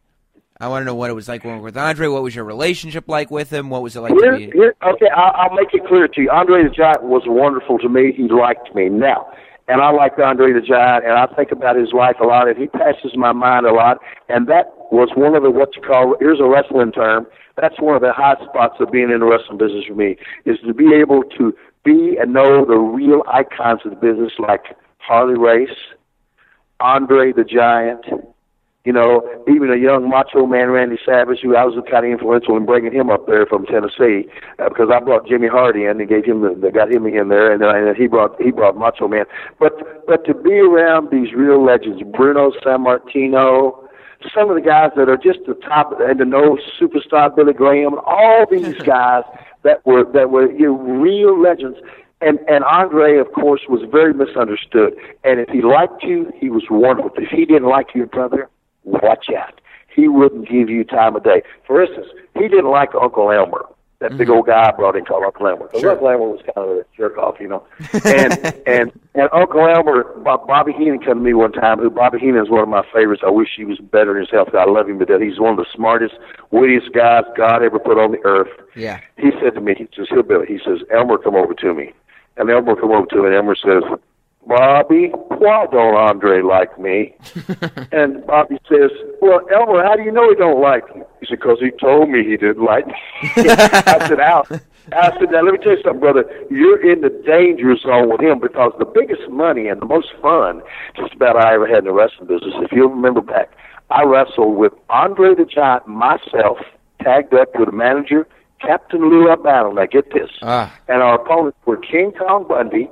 I want to know what it was like working with Andre. What was your relationship like with him? What was it like here, to be? Here, okay, I'll, I'll make it clear to you. Andre the Giant was wonderful to me. He liked me. Now, and I like Andre the Giant, and I think about his life a lot, and he passes my mind a lot. And that was one of the what you call here's a wrestling term that's one of the hot spots of being in the wrestling business for me is to be able to be and know the real icons of the business like Harley Race, Andre the Giant, You know, even a young macho man, Randy Savage, who I was kind of influential in bringing him up there from Tennessee, uh, because I brought Jimmy Hart in and gave him the, got him in there, and then, and then he brought he brought Macho Man. But but to be around these real legends, Bruno Sammartino, some of the guys that are just the top and the no superstar Billy Graham, all *laughs* these guys that were that were you know, real legends. And and Andre, of course, was very misunderstood. And if he liked you, he was wonderful. If he didn't like you, brother, watch out. He wouldn't give you time of day. For instance, he didn't like Uncle Elmer, that mm-hmm. big old guy I brought in called Uncle Elmer. Sure. Uncle Elmer was kind of a jerk off, you know. *laughs* And and and Uncle Elmer, Bobby Heenan came to me one time. Who Bobby Heenan is one of my favorites. I wish he was better in his health. I love him to death. He's one of the smartest, wittiest guys God ever put on the earth. Yeah. He said to me, he says, he'll Hillbilly, he says, Elmer, come over to me. And Elmer come over to me, and Elmer says, Bobby, why don't Andre like me? *laughs* and Bobby says, Well, Elmer, how do you know he don't like you? He said, Because he told me he didn't like me. *laughs* I said, Al, I said, now let me tell you something, brother. You're in the danger zone with him because the biggest money and the most fun just about I ever had in the wrestling business, if you remember back, I wrestled with Andre the Giant, myself, tagged up with a manager, Captain Lou Albano. Now get this. Ah. And our opponents were King Kong Bundy,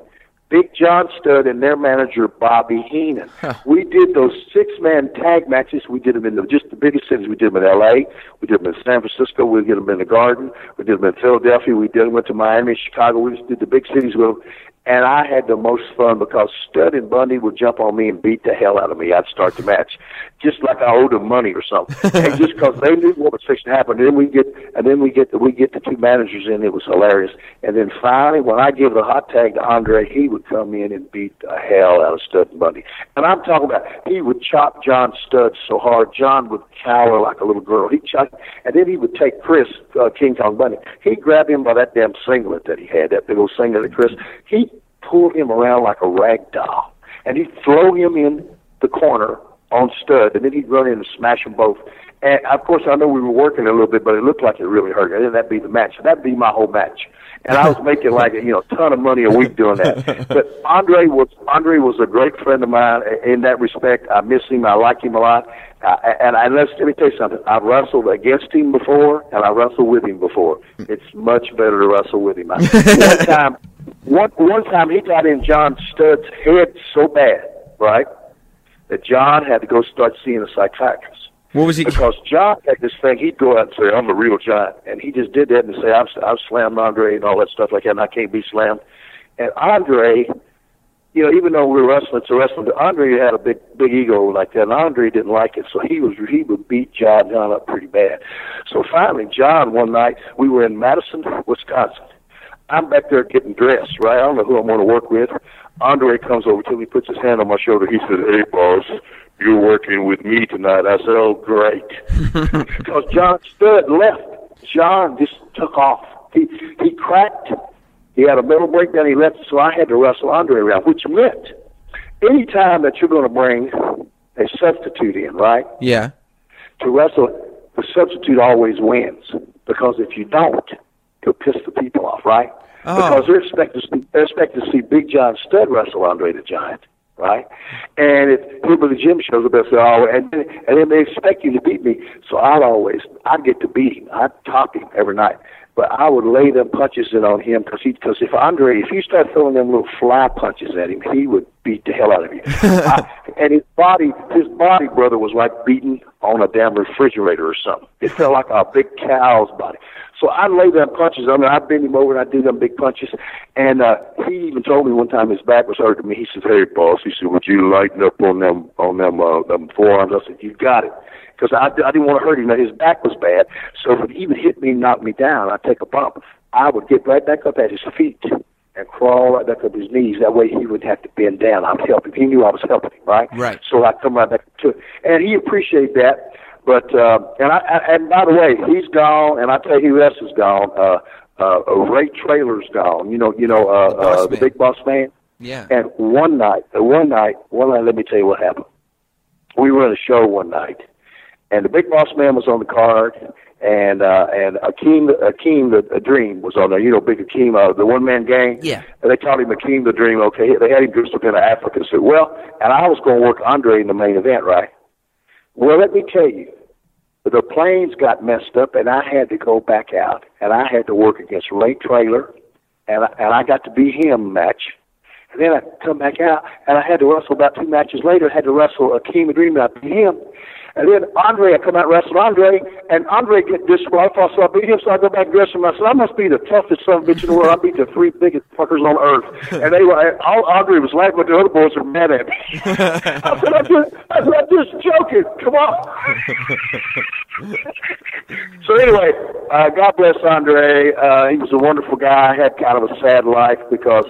Big John Studd and their manager Bobby Heenan. we did those six man tag matches. We did them in the, just the biggest cities. We did them in L.A. We did them in San Francisco. We did them in the Garden. We did them in Philadelphia. We did them went to Miami, Chicago. We just did the big cities with them. And I had the most fun because Studd and Bundy would jump on me and beat the hell out of me. I'd start the match, just like I owed them money or something. *laughs* and just because they knew what was fixing to happen. And then we get, and then we get, we get the two managers in. It was hilarious. And then finally, when I give the hot tag to Andre, he would come in and beat the hell out of Studd and Bundy. And I'm talking about he would chop John Studd so hard, John would cower like a little girl. He chop, and then he would take Chris uh, King Kong Bundy. He'd grab him by that damn singlet that he had, that big old singlet that Chris. He pull him around like a rag doll, and he'd throw him in the corner on Studd, and then he'd run in and smash them both. And of course, I know we were working a little bit, but it looked like it really hurt. And then that'd be the match. That'd be my whole match. And I was making like you know a ton of money a week doing that. *laughs* But Andre was Andre was a great friend of mine in that respect. I miss him. I like him a lot. Uh, and, and let's let me tell you something. I've wrestled against him before, and I wrestled with him before. It's much better to wrestle with him. I, one *laughs* time, one one time he got in John Studd's head so bad, right, that John had to go start seeing a psychiatrist. What was he? Because John had this thing. He'd go out and say, "I'm a real giant," and he just did that and say, "I've I've slammed Andre and all that stuff like that, and I can't be slammed." And Andre, you know, even though we were wrestling to wrestling, Andre had a big big ego like that, and Andre didn't like it, so he was he would beat John John up pretty bad. So finally, John one night we were in Madison, Wisconsin. I'm back there getting dressed, right? I don't know who I'm going to work with. Andre comes over to me, puts his hand on my shoulder. He says, "Hey, boss, you're working with me tonight." I said, "Oh, great," *laughs* because John Studd left. John just took off. He he cracked. He had a mental breakdown. He left, so I had to wrestle Andre around, which meant any time that you're going to bring a substitute in, right? Yeah. To wrestle, the substitute always wins because if you don't, you'll piss the people off, right? Oh. Because they're expected to see, they're expected to see Big John Studd wrestle Andre the Giant, right? And if people at the gym shows up, they'll say, "Oh," and then, and then they expect you to beat me. So I'd always I'd get to beat him. I'd top him every night. But I would lay them punches in on him because he because if Andre if you start throwing them little fly punches at him, he would beat the hell out of you. I, *laughs* and his body his body brother was like beating on a damn refrigerator or something. It felt like a big cow's body. So I lay them punches. I mean, I bend him over and I do them big punches. And uh, he even told me one time his back was hurting me. He said, "Hey, boss," he said, "Would you lighten up on them on them uh, them forearms?" I said, "You got it." Because I, I didn't want to hurt him. Now, his back was bad, so if he would hit me, knock me down, I'd take a bump. I would get right back up at his feet and crawl right back up his knees. That way he would have to bend down. I was helping. He knew I was helping him, right? Right. So I come right back to it, and he appreciated that. But uh, and I, I and by the way, he's gone, and I tell you who else is gone. Uh, uh, Ray Traylor's gone. You know, you know, uh, The uh, the big boss man. Yeah. And one night, uh, one night, one night. Let me tell you what happened. We were in a show one night, and the big boss man was on the card, and uh, and Akeem, Akeem the a Dream was on there. You know, big Akeem, uh, the one man gang. Yeah. And they called him Akeem the Dream. Okay, they had him dressed up in an African suit. Well, and I was going to work Andre in the main event, right? Well, let me tell you, the planes got messed up, and I had to go back out, and I had to work against Ray Traylor, and I, and I got to be him match. And then I come back out, and I had to wrestle about two matches later. I had to wrestle Akeem the Dream, and I beat him. And then Andre, I come out and wrestle Andre, and Andre get disqualified, so I beat him, so I go back and dress him. I said, I must be the toughest son of a bitch in the world. I beat the three biggest fuckers on earth. *laughs* And they were, all Andre was laughing, but the other boys were mad at me. *laughs* I said, I'm just, I said, I'm just joking. Come on. *laughs* so anyway, uh, God bless Andre. Uh, he was a wonderful guy. Had kind of a sad life because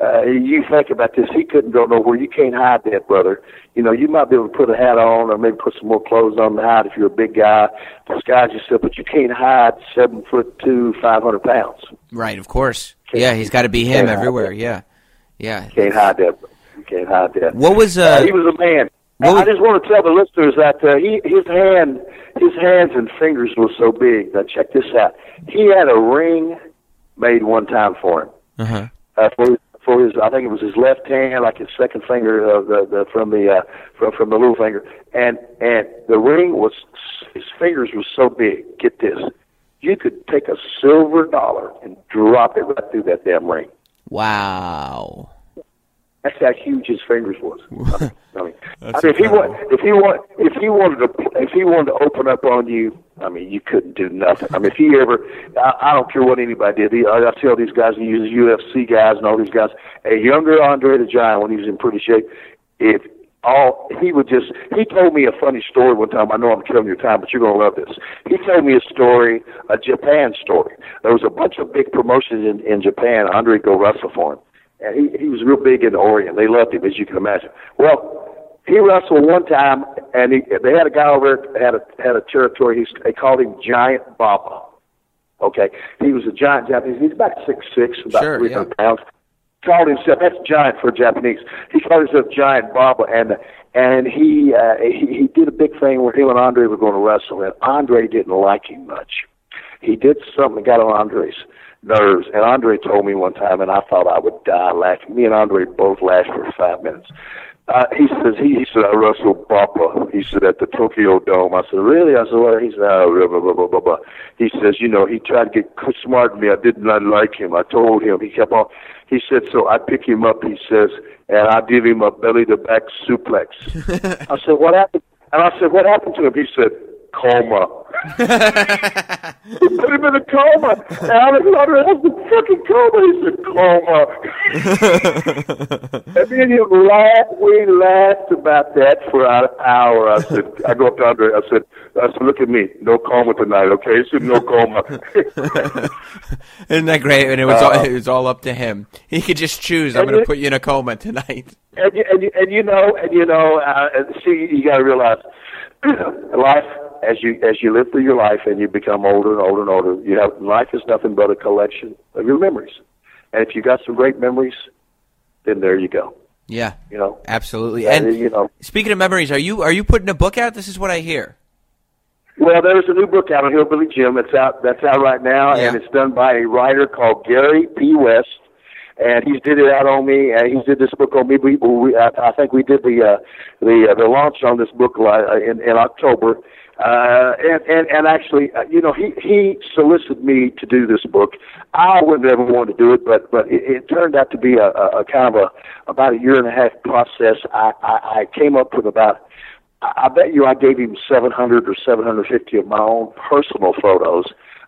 uh, you think about this, he couldn't go nowhere. You can't hide that, brother. You know, you might be able to put a hat on or maybe put some more clothes on to hide if you're a big guy, disguise yourself, but you can't hide seven foot two, five hundred pounds. Right, of course. Can't, yeah, he's got to be him everywhere. Yeah, yeah. Can't hide that. You can't hide that. What was? Uh, uh he was a man. I just want to tell the listeners that uh, he, his hand, his hands and fingers were so big. Now check this out. He had a ring made one time for him. Uh-huh. Uh, for for his I think it was his left hand, like his second finger of the, the from the uh, from from the little finger, and and the ring was his fingers were so big. Get this, you could take a silver dollar and drop it right through that damn ring. Wow. That's how huge his fingers was. *laughs* I mean, I mean if he want, if he want, if he wanted to, if he wanted to open up on you, I mean, you couldn't do nothing. I mean, if he ever, I, I don't care what anybody did. He, I, I see all these guys, he uses UFC guys and all these guys. A younger Andre the Giant, when he was in pretty shape, if all he would just he told me a funny story one time. I know I'm killing your time, but you're gonna love this. He told me a story, a Japan story. There was a bunch of big promotions in, in Japan. Andre go wrestle for him and he he was real big in the Orient. They loved him, as you can imagine. Well, he wrestled one time, and he, they had a guy over there had a had a territory. He's, they called him Giant Baba. Okay, he was a giant Japanese. He's about six six, about sure, three hundred yeah. pounds. Called himself that's giant for Japanese. He called himself Giant Baba, and and he uh, he he did a big thing where him and Andre were going to wrestle, and Andre didn't like him much. He did something that got on Andre's nerves. And Andre told me one time, and I thought I would die laughing. Me and Andre both laughed for five minutes. Uh, he says he, he said I wrestled Baba. He said at the Tokyo Dome. I said really? I said well. He said oh, blah, blah, blah, blah, blah. He says you know he tried to get smart me. I did not like him. I told him. He kept on. He said so. I pick him up. He says and I give him a belly to back suplex. *laughs* I said what happened? And I said what happened to him? He said coma. He put him in a coma. And Alexander has the fucking coma. He said coma. *laughs* and me and him laughed. We laughed about that for an hour. I said, I go up to Andre. I said, I said, look at me. No coma tonight, okay? He said, no coma. *laughs* Isn't that great? And it was, uh, all, it was all up to him. He could just choose. I'm going to put you in a coma tonight. And, and, and you know, and you know, uh, see, you got to realize *clears throat* life as you as you live through your life and you become older and older and older, you have life is nothing but a collection of your memories. And if you got some great memories, then there you go. Yeah, you know, absolutely. And you know, speaking of memories, are you are you putting a book out? This is what I hear. Well, there's a new book out on Hillbilly Jim. It's out. That's out right now, yeah. and it's done by a writer called Gary P. West and he's did it out on me, and he did this book on me. We, we I, I think we did the uh, the uh, the launch on this book uh, in, in October, uh, and and and actually, uh, you know, he he solicited me to do this book. I wouldn't ever want to do it, but but it, it turned out to be a, a, a kind of a about a year and a half process. I I, I came up with about. I bet you I gave him 700 or 750 of my own personal photos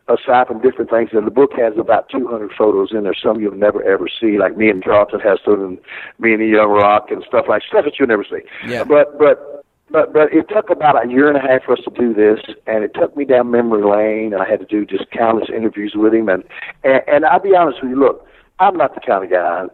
aside from different things. And the book has about 200 photos in there, some you'll never ever see, like me and Charlton Heston and me and the Young Rock and stuff like stuff that you'll never see. Yeah. But but but but it took about a year and a half for us to do this, and it took me down memory lane. And I had to do just countless interviews with him, and and, and I'll be honest with you. Look, I'm not the kind of guy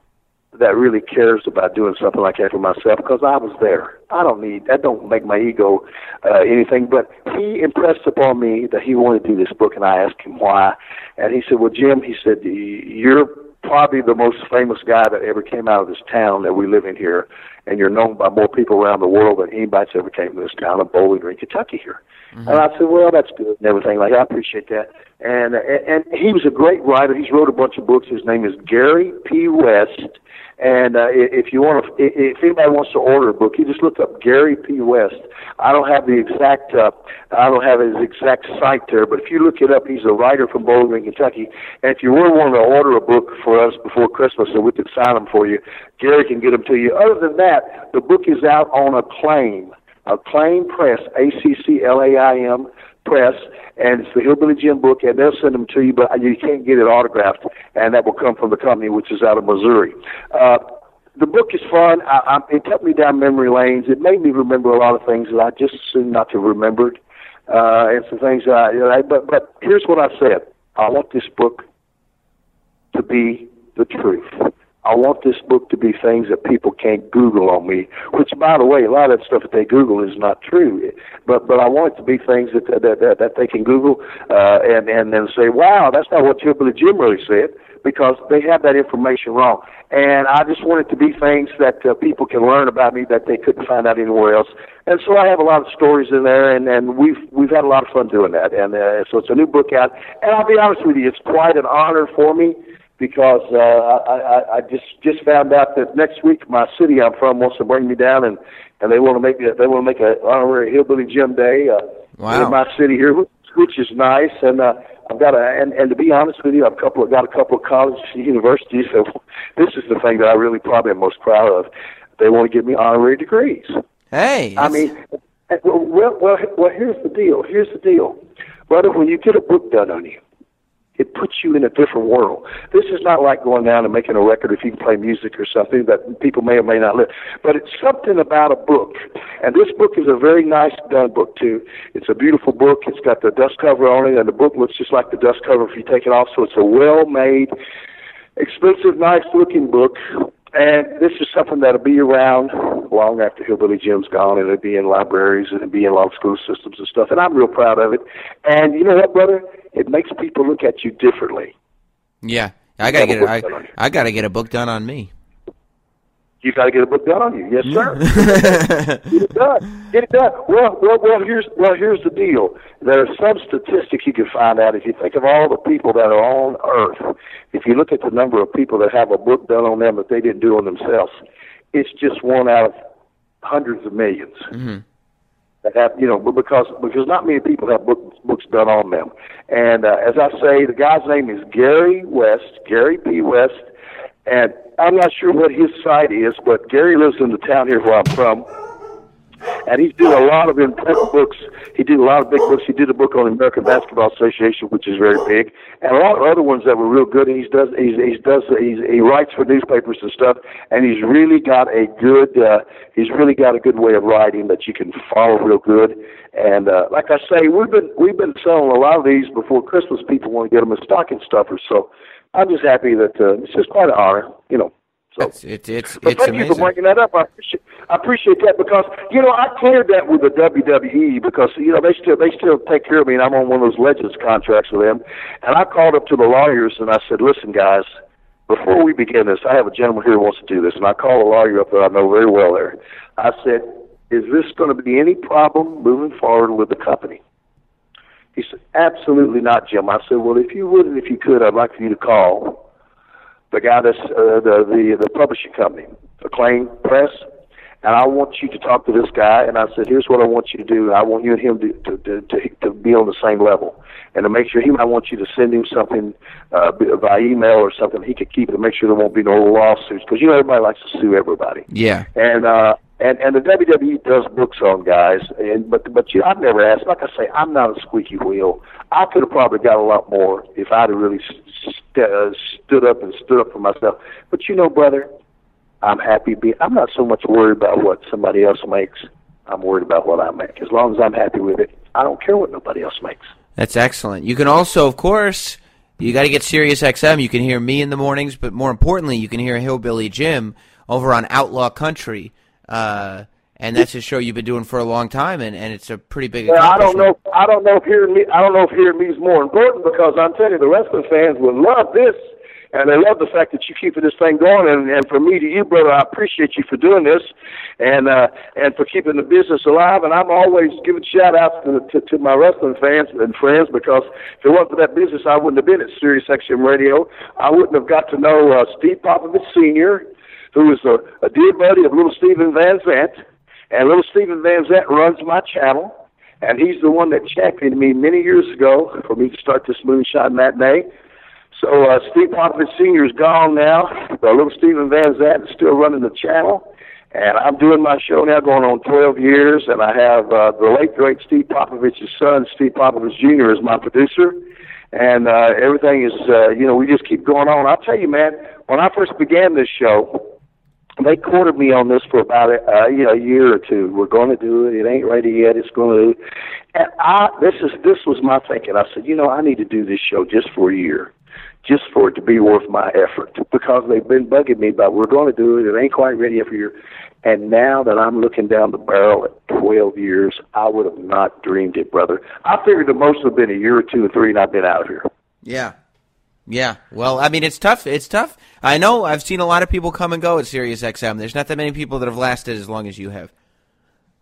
that really cares about doing something like that for myself because I was there. I don't need that. Don't make my ego uh, anything. But he impressed upon me that he wanted to do this book, and I asked him why. And he said, "Well, Jim," he said, "you're probably the most famous guy that ever came out of this town that we live in here, and you're known by more people around the world than anybody that's ever came to this town of Bowling Green, Kentucky here." Mm-hmm. And I said, "Well, that's good and everything. Like I appreciate that." And and he was a great writer. He's wrote a bunch of books. His name is Gary P. West And uh, if you want to, if anybody wants to order a book, you just look up Gary P. West. I don't have the exact, uh, I don't have his exact site there, but if you look it up, he's a writer from Bowling Green, Kentucky. And if you were wanting to order a book for us before Christmas, so we could sign them for you, Gary can get them to you. Other than that, the book is out on Acclaim, Acclaim Press, A C C L A I M Press, and it's the Hillbilly Jim book, and they'll send them to you, but you can't get it autographed, and that will come from the company, which is out of Missouri. Uh, the book is fun. I, I, it took me down memory lanes. It made me remember a lot of things that I just assumed not to have remembered, uh, and some things that I, you know, but but here's what I said. I want this book to be the truth. I want this book to be things that people can't Google on me. Which, by the way, a lot of that stuff that they Google is not true. But but I want it to be things that that that, that they can Google uh, and and then say, wow, that's not what Hillbilly Jim really said, because they have that information wrong. And I just want it to be things that uh, people can learn about me that they couldn't find out anywhere else. And so I have a lot of stories in there, and and we've we've had a lot of fun doing that. And uh, so it's a new book out. And I'll be honest with you, it's quite an honor for me because uh, I, I, I just just found out that next week my city I'm from wants to bring me down and and they want to make it they want to make a honorary hillbilly Jim Day uh, wow. in my city here, which is nice. And uh, I've got a and, and to be honest with you, I've couple got a couple of colleges and universities. So this is the thing that I really probably am most proud of. They want to give me honorary degrees. Hey, I mean, well, well, well, here's the deal. Here's the deal, brother. When you get a book done on you it puts you in a different world. This is not like going down and making a record if you can play music or something that people may or may not live. But it's something about a book. And this book is a very nice done book too. It's a beautiful book. It's got the dust cover on it and the book looks just like the dust cover if you take it off. So it's a well made, expensive, nice looking book. And this is something that'll be around long after Hillbilly Jim's gone, and it'll be in libraries and it'll be in a lot of school systems and stuff. And I'm real proud of it. And you know what, brother? it makes people look at you differently. Yeah, I gotta get it. I, I gotta get a book done on me. You got to get a book done on you, yes, sir. *laughs* get it done. Get it done. Well, well, well. Here's well. Here's the deal. There are some statistics you can find out if you think of all the people that are on Earth. If you look at the number of people that have a book done on them that they didn't do on themselves, it's just one out of hundreds of 1000000s mm-hmm that have you know because because not many people have books books done on them. And uh, as I say, the guy's name is Gary West, Gary P. West, and I'm not sure what his site is, but Gary lives in the town here where I'm from and he's did a lot of important books. He did a lot of big books. He did a book on the American Basketball Association, which is very big, and a lot of other ones that were real good. He's does he's he does he's, he writes for newspapers and stuff, and he's really got a good uh, he's really got a good way of writing that you can follow real good. And uh, like I say, we've been we've been selling a lot of these before Christmas. People want to get them as stocking stuffers, so I'm just happy that uh, it's just quite an honor, you know. So, it's it's it's, but it's thank amazing. you for bringing that up. I appreciate I appreciate that because you know I cleared that with the WWE because you know they still they still take care of me and I'm on one of those Legends contracts with them. And I called up to the lawyers and I said, listen guys, before we begin this, I have a gentleman here who wants to do this, and I called a lawyer up that I know very well there. I said, is this going to be any problem moving forward with the company? He said, absolutely not, Jim. I said, well, if you would and if you could, I'd like for you to call the guy that's uh, the the the publishing company, Acclaim Press, and I want you to talk to this guy. And I said, here's what I want you to do. I want you and him to to to, to, to be on the same level, and to make sure he. I want you to send him something uh, by email or something he could keep to make sure there won't be no lawsuits because you know everybody likes to sue everybody. Yeah. And uh, and and the WWE does books on guys, and but but you, I've never asked. Like I say, I'm not a squeaky wheel. I could have probably got a lot more if I'd have really st- uh, stood up and stood up for myself. But you know, brother, I'm happy. Be I'm not so much worried about what somebody else makes. I'm worried about what I make. As long as I'm happy with it, I don't care what nobody else makes. That's excellent. You can also, of course, you got to get Sirius XM. You can hear me in the mornings, but more importantly, you can hear Hillbilly Jim over on Outlaw Country. Uh, and that's a show you've been doing for a long time, and, and it's a pretty big. Yeah, I don't know. I don't know if hearing me. I don't know if hearing me is more important because I'm telling you, the wrestling fans will love this, and they love the fact that you keep this thing going. And, and for me to you, brother, I appreciate you for doing this, and uh, and for keeping the business alive. And I'm always giving shout outs to, to to my wrestling fans and friends because if it wasn't for that business, I wouldn't have been at Sirius XM Radio. I wouldn't have got to know uh, Steve Popovich Senior who is a, a dear buddy of little Stephen Van Zandt. And little Stephen Van Zandt runs my channel. And he's the one that championed me many years ago for me to start this moonshine matinee. So uh, Steve Popovich Sr. is gone now. But little Stephen Van Zandt is still running the channel. And I'm doing my show now going on 12 years, and I have uh, the late, great Steve Popovich's son, Steve Popovich Jr., as my producer. And uh, everything is, uh, you know, we just keep going on. I'll tell you, man, when I first began this show, they courted me on this for about a, you know, a year or two. We're going to do it. It ain't ready yet. It's going to. And I, this is this was my thinking. I said, you know, I need to do this show just for a year just for it to be worth my effort because they've been bugging me about we're going to do it. It ain't quite ready yet for you. And now that I'm looking down the barrel at 12 years, I would have not dreamed it, brother. I figured the most would have been a year or two or three, and I've been out of here. Yeah. Yeah. Well, I mean, it's tough. It's tough. I know I've seen a lot of people come and go at Sirius XM. There's not that many people that have lasted as long as you have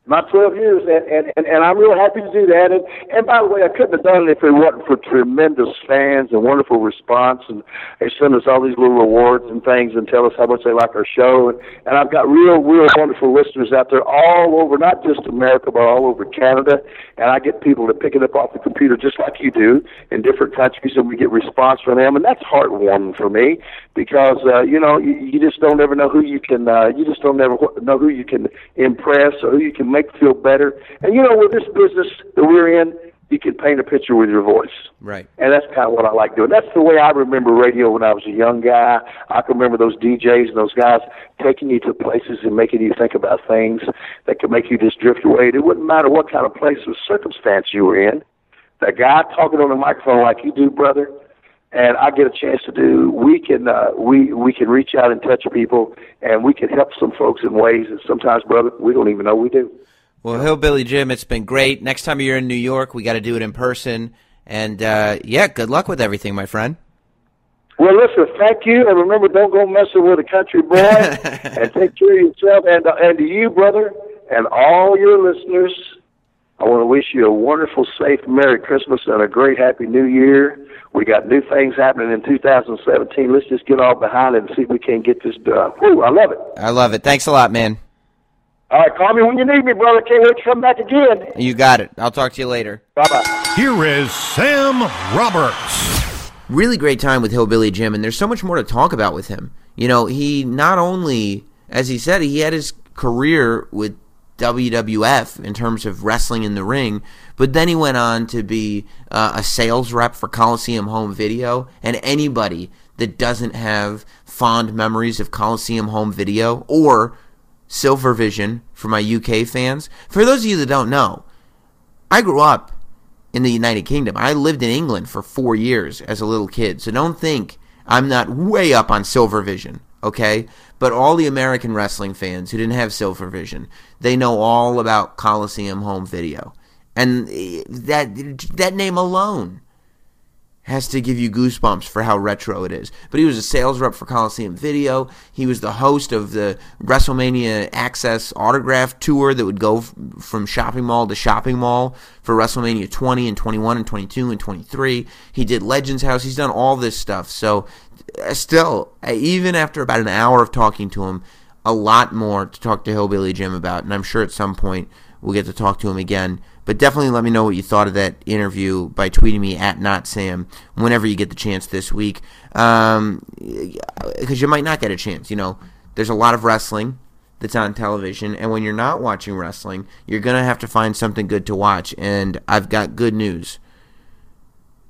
my 12 years, and, and, and, and I'm real happy to do that. And, and by the way, I couldn't have done it if it wasn't for tremendous fans and wonderful response. And they send us all these little awards and things and tell us how much they like our show. And, and I've got real, real wonderful listeners out there all over, not just America, but all over Canada. And I get people to pick it up off the computer just like you do in different countries, and we get response from them. And that's heartwarming for me because, uh, you know, you, you just don't ever know who you can, uh, you just don't ever know who you can impress or who you can make feel better. And you know, with this business that we're in, you can paint a picture with your voice. Right. And that's kind of what I like doing. That's the way I remember radio when I was a young guy. I can remember those DJs and those guys taking you to places and making you think about things that could make you just drift away. It wouldn't matter what kind of place or circumstance you were in. That guy talking on the microphone like you do, brother, and I get a chance to do, we can uh, we we can reach out and touch people, and we can help some folks in ways that sometimes, brother, we don't even know we do. Well, Hillbilly Jim, it's been great. Next time you're in New York, we got to do it in person. And uh, yeah, good luck with everything, my friend. Well, listen, thank you, and remember, don't go messing with a country boy, *laughs* and take care of yourself, and uh, and to you, brother, and all your listeners. I want to wish you a wonderful, safe, Merry Christmas and a great, Happy New Year. We got new things happening in 2017. Let's just get all behind it and see if we can get this done. Whew, I love it. I love it. Thanks a lot, man. All right, call me when you need me, brother. Can't wait to come back again. You got it. I'll talk to you later. Bye bye. Here is Sam Roberts. Really great time with Hillbilly Jim, and there's so much more to talk about with him. You know, he not only, as he said, he had his career with WWF in terms of wrestling in the ring, but then he went on to be uh, a sales rep for Coliseum Home Video, and anybody that doesn't have fond memories of Coliseum Home Video or Silvervision for my UK fans. For those of you that don't know, I grew up in the United Kingdom. I lived in England for four years as a little kid. So don't think I'm not way up on Silvervision, okay? But all the American wrestling fans who didn't have Silvervision, they know all about Coliseum Home Video. And eh, that that name alone has to give you goosebumps for how retro it is. But he was a sales rep for Coliseum Video. He was the host of the WrestleMania Access Autograph Tour that would go f- from shopping mall to shopping mall for WrestleMania 20 and 21 and 22 and 23. He did Legends House. He's done all this stuff. So, uh, still, uh, even after about an hour of talking to him, a lot more to talk to Hillbilly Jim about. And I'm sure at some point we'll get to talk to him again. But definitely let me know what you thought of that interview by tweeting me at not Sam whenever you get the chance this week, because um, you might not get a chance. You know, there's a lot of wrestling that's on television, and when you're not watching wrestling, you're gonna have to find something good to watch. And I've got good news.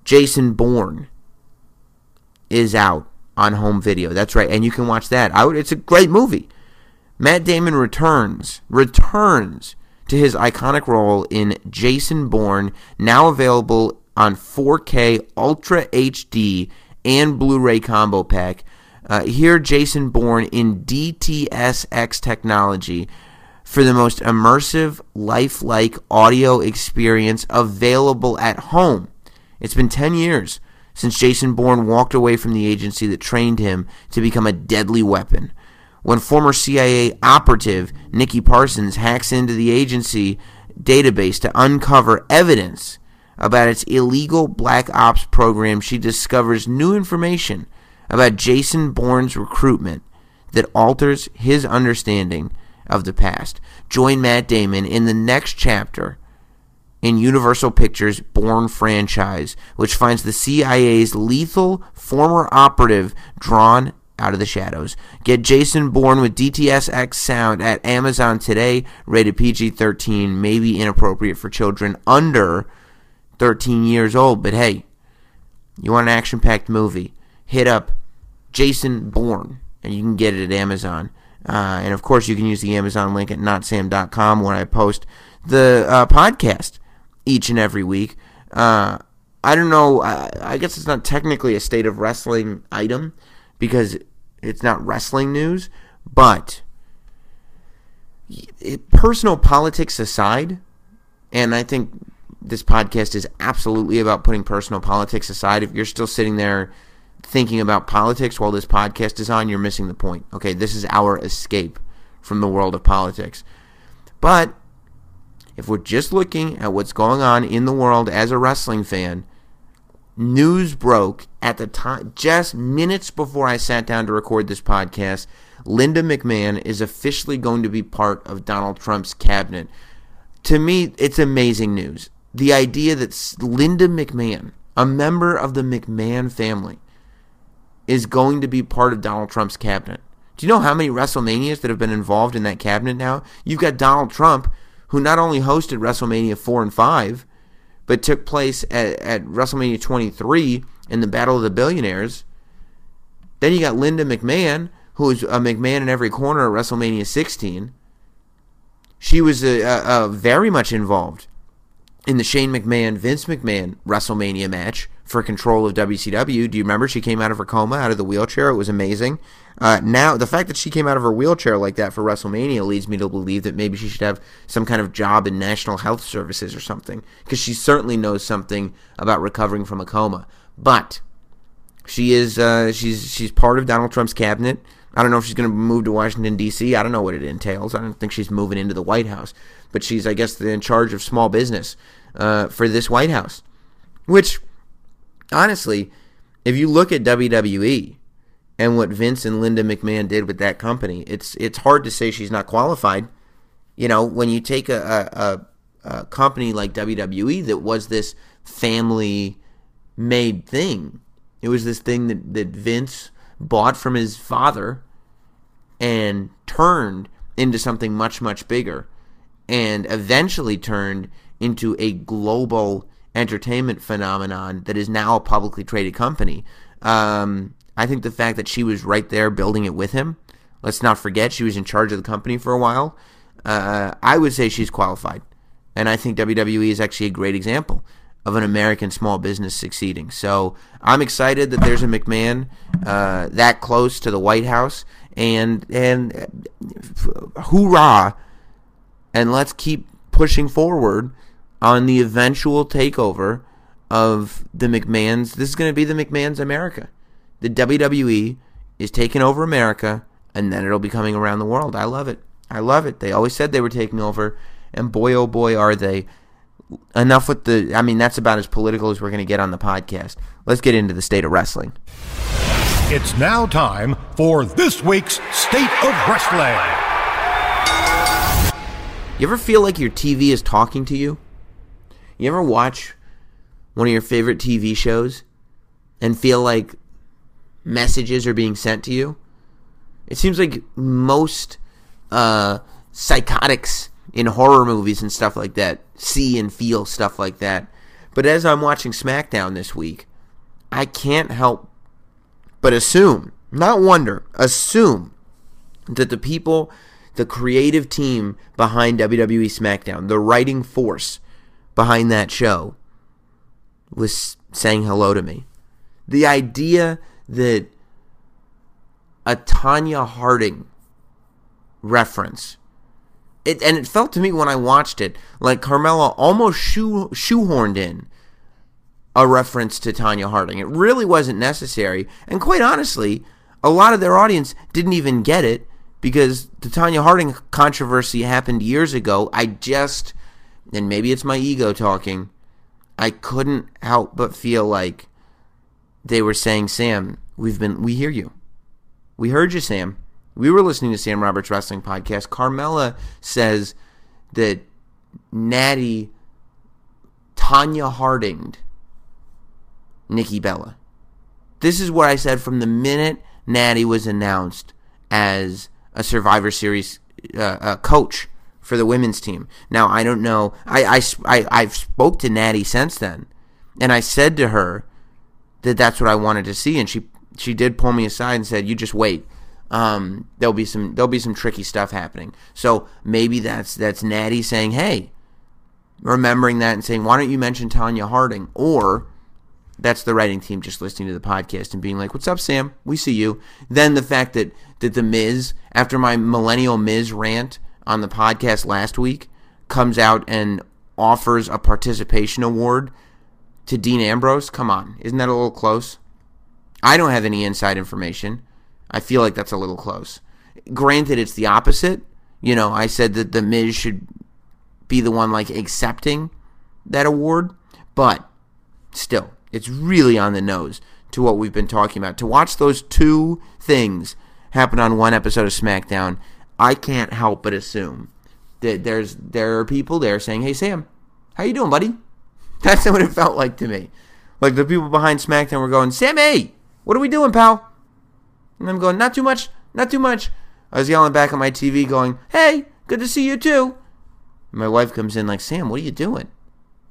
Jason Bourne is out on home video. That's right, and you can watch that. I would, it's a great movie. Matt Damon returns, returns to his iconic role in Jason Bourne, now available on 4K Ultra HD and Blu-ray combo pack. Uh, here, Jason Bourne in DTS:X technology for the most immersive, lifelike audio experience available at home. It's been 10 years since Jason Bourne walked away from the agency that trained him to become a deadly weapon when former CIA operative Nikki Parsons hacks into the agency database to uncover evidence about its illegal black ops program, she discovers new information about Jason Bourne's recruitment that alters his understanding of the past. Join Matt Damon in the next chapter in Universal Pictures' Bourne franchise, which finds the CIA's lethal former operative drawn out of the shadows. Get Jason Bourne with DTS:X sound at Amazon today, rated PG-13, maybe inappropriate for children under 13 years old, but hey, you want an action-packed movie, hit up Jason Bourne and you can get it at Amazon. Uh, and of course, you can use the Amazon link at notsam.com when I post the uh, podcast each and every week. Uh, I don't know. I, I, guess it's not technically a state of wrestling item because it's not wrestling news, but it, personal politics aside, and I think this podcast is absolutely about putting personal politics aside. If you're still sitting there thinking about politics while this podcast is on, you're missing the point. Okay, this is our escape from the world of politics. But if we're just looking at what's going on in the world as a wrestling fan, news broke at the time, just minutes before I sat down to record this podcast. Linda McMahon is officially going to be part of Donald Trump's cabinet. To me, it's amazing news. The idea that Linda McMahon, a member of the McMahon family, is going to be part of Donald Trump's cabinet. Do you know how many WrestleManias that have been involved in that cabinet now? You've got Donald Trump, who not only hosted WrestleMania 4 and 5, but took place at, at WrestleMania 23 in the Battle of the Billionaires. Then you got Linda McMahon, who was a McMahon in every corner at WrestleMania 16. She was a, a, a very much involved in the Shane McMahon Vince McMahon WrestleMania match for control of WCW. Do you remember she came out of her coma, out of the wheelchair? It was amazing. Uh, now, the fact that she came out of her wheelchair like that for WrestleMania leads me to believe that maybe she should have some kind of job in National Health Services or something, because she certainly knows something about recovering from a coma. But she is uh, she's she's part of Donald Trump's cabinet. I don't know if she's going to move to Washington D.C. I don't know what it entails. I don't think she's moving into the White House, but she's I guess in charge of small business uh, for this White House. Which, honestly, if you look at WWE and what Vince and Linda McMahon did with that company, it's it's hard to say she's not qualified. You know, when you take a, a, a company like WWE that was this family made thing, it was this thing that, that Vince bought from his father and turned into something much, much bigger and eventually turned into a global entertainment phenomenon that is now a publicly traded company. Um, I think the fact that she was right there building it with him, let's not forget she was in charge of the company for a while. Uh, I would say she's qualified. And I think WWE is actually a great example of an American small business succeeding. So I'm excited that there's a McMahon uh, that close to the White House. And, and uh, hoorah! And let's keep pushing forward on the eventual takeover of the McMahons. This is going to be the McMahons America. The WWE is taking over America, and then it'll be coming around the world. I love it. I love it. They always said they were taking over, and boy, oh boy, are they. Enough with the. I mean, that's about as political as we're going to get on the podcast. Let's get into the state of wrestling. It's now time for this week's State of Wrestling. You ever feel like your TV is talking to you? You ever watch one of your favorite TV shows and feel like messages are being sent to you? It seems like most uh, psychotics in horror movies and stuff like that see and feel stuff like that. But as I'm watching SmackDown this week, I can't help but assume, not wonder, assume that the people, the creative team behind WWE SmackDown, the writing force behind that show was saying hello to me. The idea that a Tonya Harding reference, it and it felt to me when I watched it like Carmella almost shoe, shoehorned in a reference to Tonya Harding. It really wasn't necessary, and quite honestly, a lot of their audience didn't even get it because the Tonya Harding controversy happened years ago. I just and maybe it's my ego talking, I couldn't help but feel like they were saying, Sam, we've been, we hear you. We heard you, Sam. we were listening to Sam Roberts Wrestling Podcast. Carmella says that Natty Tonya Hardinged Nikki Bella. This is what I said from the minute Natty was announced as a Survivor Series uh, uh, coach for the women's team. Now I don't know. I, I, I I've spoke to Natty since then, and I said to her that that's what I wanted to see, and she she did pull me aside and said, "You just wait. Um, there'll be some there'll be some tricky stuff happening." So maybe that's that's Natty saying, "Hey." Remembering that and saying, "Why don't you mention Tonya Harding?" Or that's the writing team just listening to the podcast and being like, "What's up, Sam? We see you." Then the fact that that the Miz, after my millennial Miz rant on the podcast last week, comes out and offers a participation award to Dean Ambrose. Come on, isn't that a little close? I don't have any inside information. I feel like that's a little close. Granted, it's the opposite. You know, I said that the Miz should be the one like accepting that award, but still, it's really on the nose to what we've been talking about. To watch those two things happen on one episode of SmackDown, I can't help but assume that there's there are people there saying, "Hey Sam, how you doing, buddy?" *laughs* That's what it felt like to me. Like the people behind SmackDown were going, "Sammy, what are we doing, pal?" And I'm going, "Not too much, not too much." I was yelling back at my TV, going, "Hey, good to see you too." My wife comes in like, Sam, what are you doing?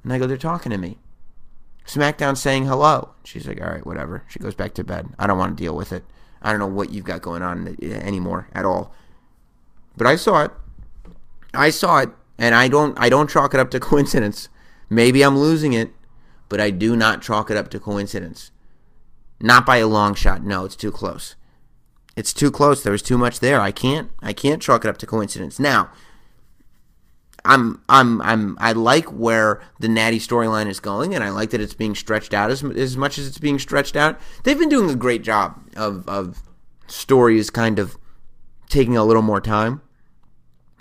And I go, they're talking to me. SmackDown saying hello. She's like, all right, whatever. She goes back to bed. I don't want to deal with it. I don't know what you've got going on eh, anymore at all. But I saw it. I saw it, and I don't. I don't chalk it up to *laughs* coincidence. Maybe I'm losing it, but I do not chalk it up to coincidence. Not by a long shot. No, it's too close. It's too close. There was too much there. I can't. I can't chalk it up to coincidence. Now, I'm I'm I'm I like where the Natty storyline is going, and I like that it's being stretched out as as much as it's being stretched out. They've been doing a great job of of stories kind of taking a little more time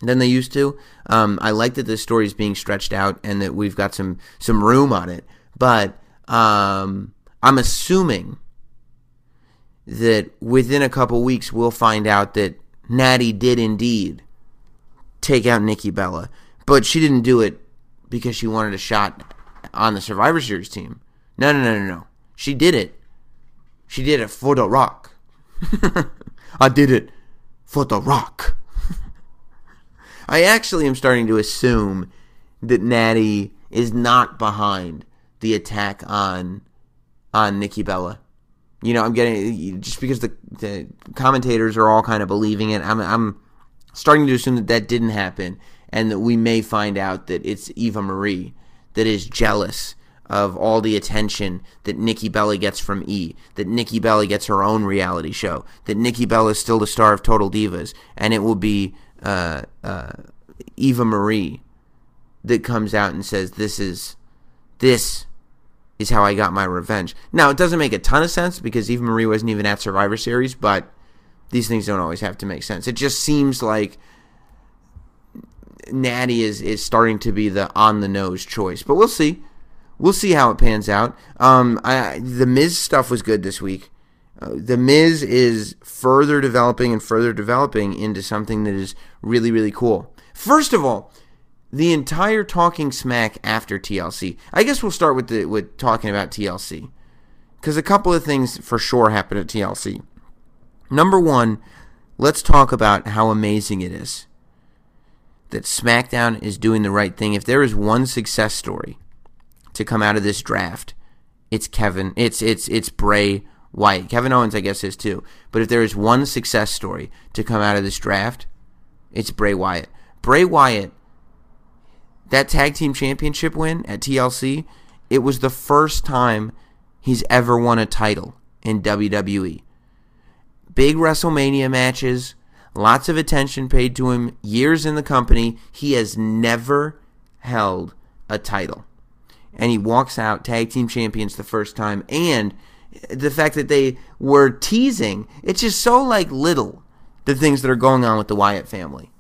than they used to. Um, I like that the story is being stretched out and that we've got some some room on it. But um, I'm assuming that within a couple weeks we'll find out that Natty did indeed take out Nikki Bella. But she didn't do it because she wanted a shot on the Survivor Series team. No, no, no, no, no. She did it. She did it for the Rock. *laughs* I did it for the Rock. *laughs* I actually am starting to assume that Natty is not behind the attack on on Nikki Bella. You know, I'm getting just because the, the commentators are all kind of believing it. I'm I'm starting to assume that that didn't happen, and that we may find out that it's Eva Marie that is jealous of all the attention that Nikki Bella gets from E, that Nikki Bella gets her own reality show, that Nikki Bella is still the star of Total Divas, and it will be uh, uh, Eva Marie that comes out and says, "This is this is how I got my revenge." Now, it doesn't make a ton of sense because Eva Marie wasn't even at Survivor Series, but these things don't always have to make sense. It just seems like Natty is is starting to be the on the nose choice, but we'll see. We'll see how it pans out. Um, I, the Miz stuff was good this week. Uh, the Miz is further developing and further developing into something that is really really cool. First of all, the entire talking smack after TLC. I guess we'll start with the with talking about TLC because a couple of things for sure happened at TLC. Number one, let's talk about how amazing it is that SmackDown is doing the right thing. If there is one success story to come out of this draft, it's Kevin. It's it's it's Bray Wyatt. Kevin Owens, I guess, is too. But if there is one success story to come out of this draft, it's Bray Wyatt. Bray Wyatt, that tag team championship win at TLC, it was the first time he's ever won a title in WWE. Big WrestleMania matches, lots of attention paid to him, years in the company. He has never held a title. And he walks out tag team champions the first time. And the fact that they were teasing, it's just so like little the things that are going on with the Wyatt family.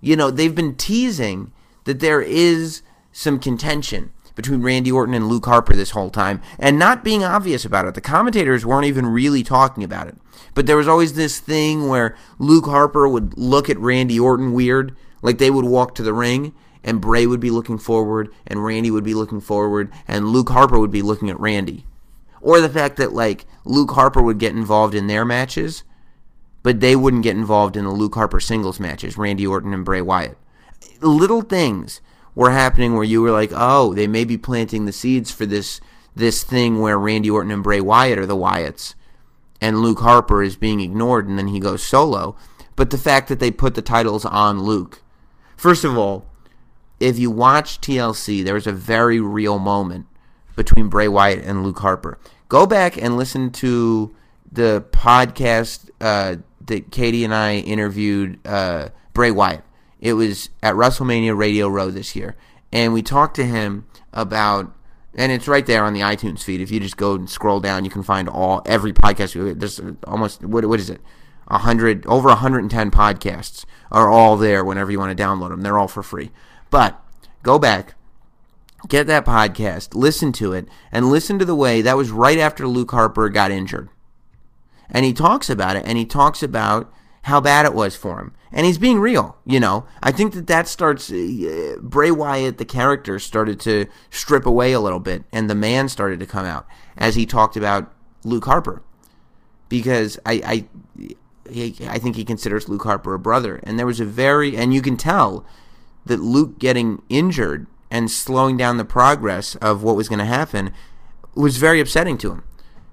You know, they've been teasing that there is some contention between Randy Orton and Luke Harper this whole time and not being obvious about it. The commentators weren't even really talking about it. But there was always this thing where Luke Harper would look at Randy Orton weird, like they would walk to the ring and Bray would be looking forward and Randy would be looking forward and Luke Harper would be looking at Randy. Or the fact that like Luke Harper would get involved in their matches, but they wouldn't get involved in the Luke Harper singles matches, Randy Orton and Bray Wyatt. Little things were happening where you were like, "Oh, they may be planting the seeds for this this thing where Randy Orton and Bray Wyatt are the Wyatts and Luke Harper is being ignored and then he goes solo." But the fact that they put the titles on Luke. First of all, if you watch TLC, there was a very real moment between Bray Wyatt and Luke Harper. Go back and listen to the podcast uh, that Katie and I interviewed uh, Bray Wyatt. It was at WrestleMania Radio Row this year, and we talked to him about, and it's right there on the iTunes feed. If you just go and scroll down, you can find all every podcast. There's almost what what is it? A hundred over 110 podcasts are all there. Whenever you want to download them, they're all for free. But go back, get that podcast, listen to it, and listen to the way that was right after Luke Harper got injured. And he talks about it, and he talks about how bad it was for him. And he's being real, you know. I think that that starts. Uh, Bray Wyatt, the character, started to strip away a little bit, and the man started to come out as he talked about Luke Harper. Because I, I, I think he considers Luke Harper a brother. And there was a very, and you can tell that Luke getting injured and slowing down the progress of what was going to happen was very upsetting to him.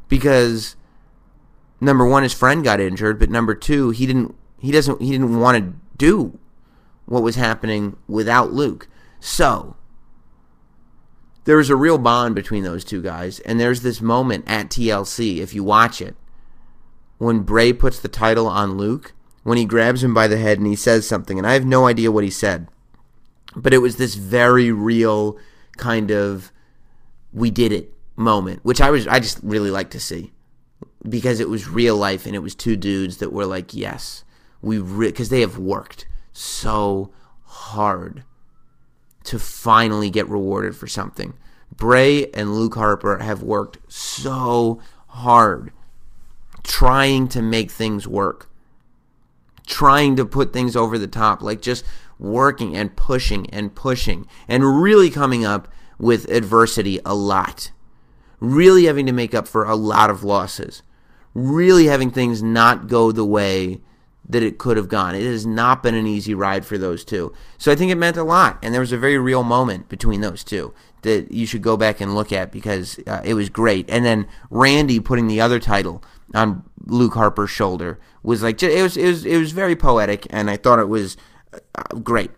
Because number one his friend got injured but number two he didn't he doesn't he didn't want to do what was happening without Luke. So there was a real bond between those two guys and there's this moment at TLC if you watch it when Bray puts the title on Luke when he grabs him by the head and he says something and I have no idea what he said but it was this very real kind of we did it moment, which I was I just really like to see because it was real life and it was two dudes that were like, yes, we because they have worked so hard to finally get rewarded for something. Bray and Luke Harper have worked so hard trying to make things work, trying to put things over the top, like just working and pushing and pushing and really coming up with adversity a lot. Really having to make up for a lot of losses. Really having things not go the way that it could have gone. It has not been an easy ride for those two. So I think it meant a lot. And there was a very real moment between those two that you should go back and look at because uh, it was great. And then Randy putting the other title on Luke Harper's shoulder was like it was it was it was very poetic and I thought it was uh, great.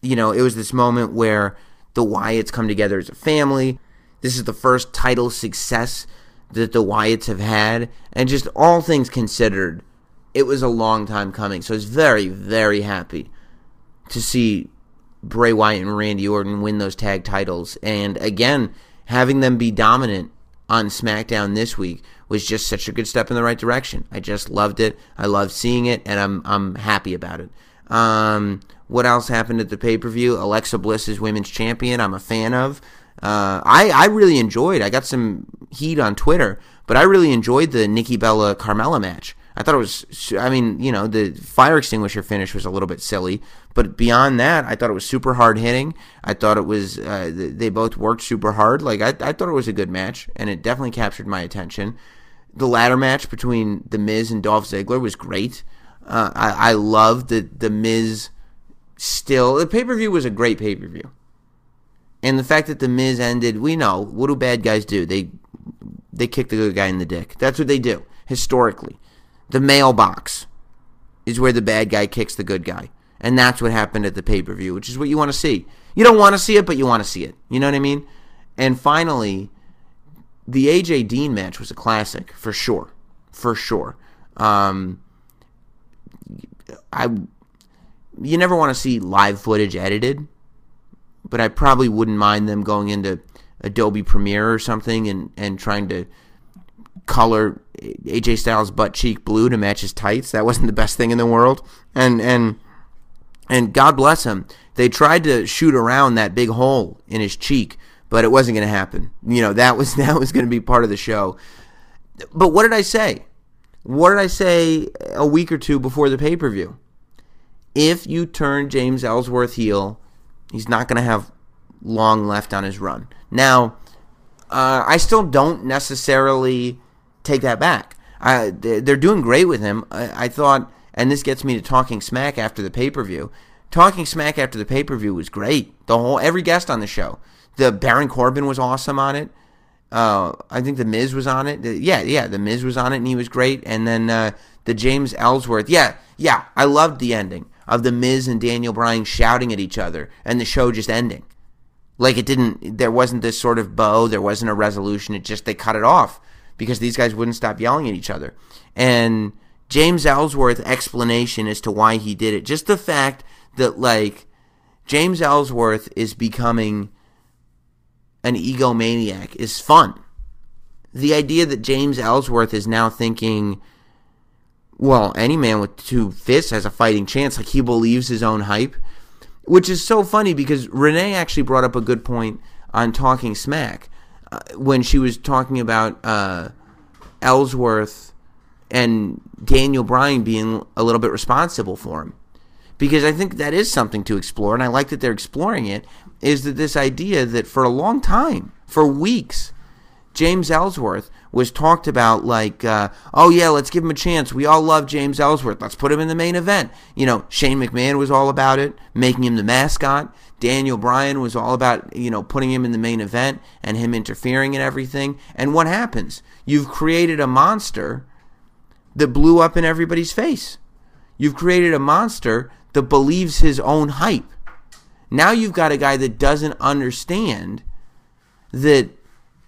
You know, it was this moment where the Wyatts come together as a family. This is the first title success that the Wyatts have had, and just all things considered, it was a long time coming. So I was very, very happy to see Bray Wyatt and Randy Orton win those tag titles, and again, having them be dominant on SmackDown this week was just such a good step in the right direction. I just loved it. I love seeing it, and I'm I'm happy about it. Um, what else happened at the pay per view? Alexa Bliss is women's champion. I'm a fan of. Uh, I I really enjoyed. I got some heat on Twitter, but I really enjoyed the Nikki Bella Carmella match. I thought it was. I mean, you know, the fire extinguisher finish was a little bit silly, but beyond that, I thought it was super hard hitting. I thought it was. Uh, they both worked super hard. Like I, I thought it was a good match, and it definitely captured my attention. The ladder match between The Miz and Dolph Ziggler was great. Uh, I, I love that the Miz still the pay per view was a great pay per view, and the fact that the Miz ended, we know what do bad guys do? They they kick the good guy in the dick. That's what they do historically. The mailbox is where the bad guy kicks the good guy, and that's what happened at the pay per view, which is what you want to see. You don't want to see it, but you want to see it. You know what I mean? And finally, the AJ Dean match was a classic for sure, for sure. Um, I you never want to see live footage edited, but I probably wouldn't mind them going into Adobe Premiere or something and and trying to color AJ Styles butt cheek blue to match his tights. That wasn't the best thing in the world. And and and God bless him. They tried to shoot around that big hole in his cheek, but it wasn't going to happen. You know, that was *laughs* that was going to be part of the show. But what did I say? What did I say a week or two before the pay per view? If you turn James Ellsworth heel, he's not going to have long left on his run. Now, uh, I still don't necessarily take that back. I, they're doing great with him. I, I thought, and this gets me to talking smack after the pay per view. Talking smack after the pay per view was great. The whole every guest on the show. The Baron Corbin was awesome on it. Uh, I think the Miz was on it. Yeah, yeah, the Miz was on it and he was great. And then uh, the James Ellsworth. Yeah, yeah, I loved the ending of the Miz and Daniel Bryan shouting at each other and the show just ending. Like it didn't. There wasn't this sort of bow. There wasn't a resolution. It just they cut it off because these guys wouldn't stop yelling at each other. And James Ellsworth's explanation as to why he did it. Just the fact that like James Ellsworth is becoming an egomaniac is fun. The idea that James Ellsworth is now thinking, well, any man with two fists has a fighting chance, like he believes his own hype, which is so funny because Renee actually brought up a good point on Talking Smack uh, when she was talking about uh, Ellsworth and Daniel Bryan being a little bit responsible for him. Because I think that is something to explore, and I like that they're exploring it is that this idea that for a long time, for weeks, James Ellsworth was talked about like, uh, oh yeah, let's give him a chance. We all love James Ellsworth. Let's put him in the main event. You know, Shane McMahon was all about it, making him the mascot. Daniel Bryan was all about, you know, putting him in the main event and him interfering and everything. And what happens? You've created a monster that blew up in everybody's face. You've created a monster that believes his own hype. Now you've got a guy that doesn't understand that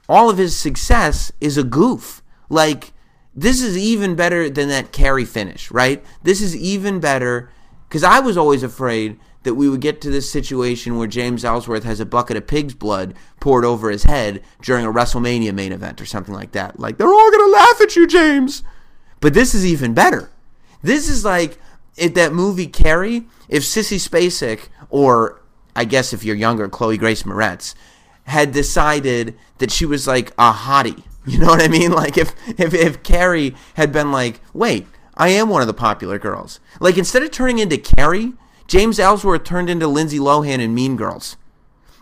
all of his success is a goof. Like, this is even better than that Carrie finish, right? This is even better because I was always afraid that we would get to this situation where James Ellsworth has a bucket of pig's blood poured over his head during a WrestleMania main event or something like that. Like, they're all going to laugh at you, James. But this is even better. This is like if that movie Carrie, if Sissy Spacek or I guess if you're younger, Chloe Grace Moretz, had decided that she was like a hottie. *laughs* You know what I mean? Like if if if Carrie had been like, wait, I am one of the popular girls. Like instead of turning into Carrie, James Ellsworth turned into Lindsay Lohan in Mean Girls,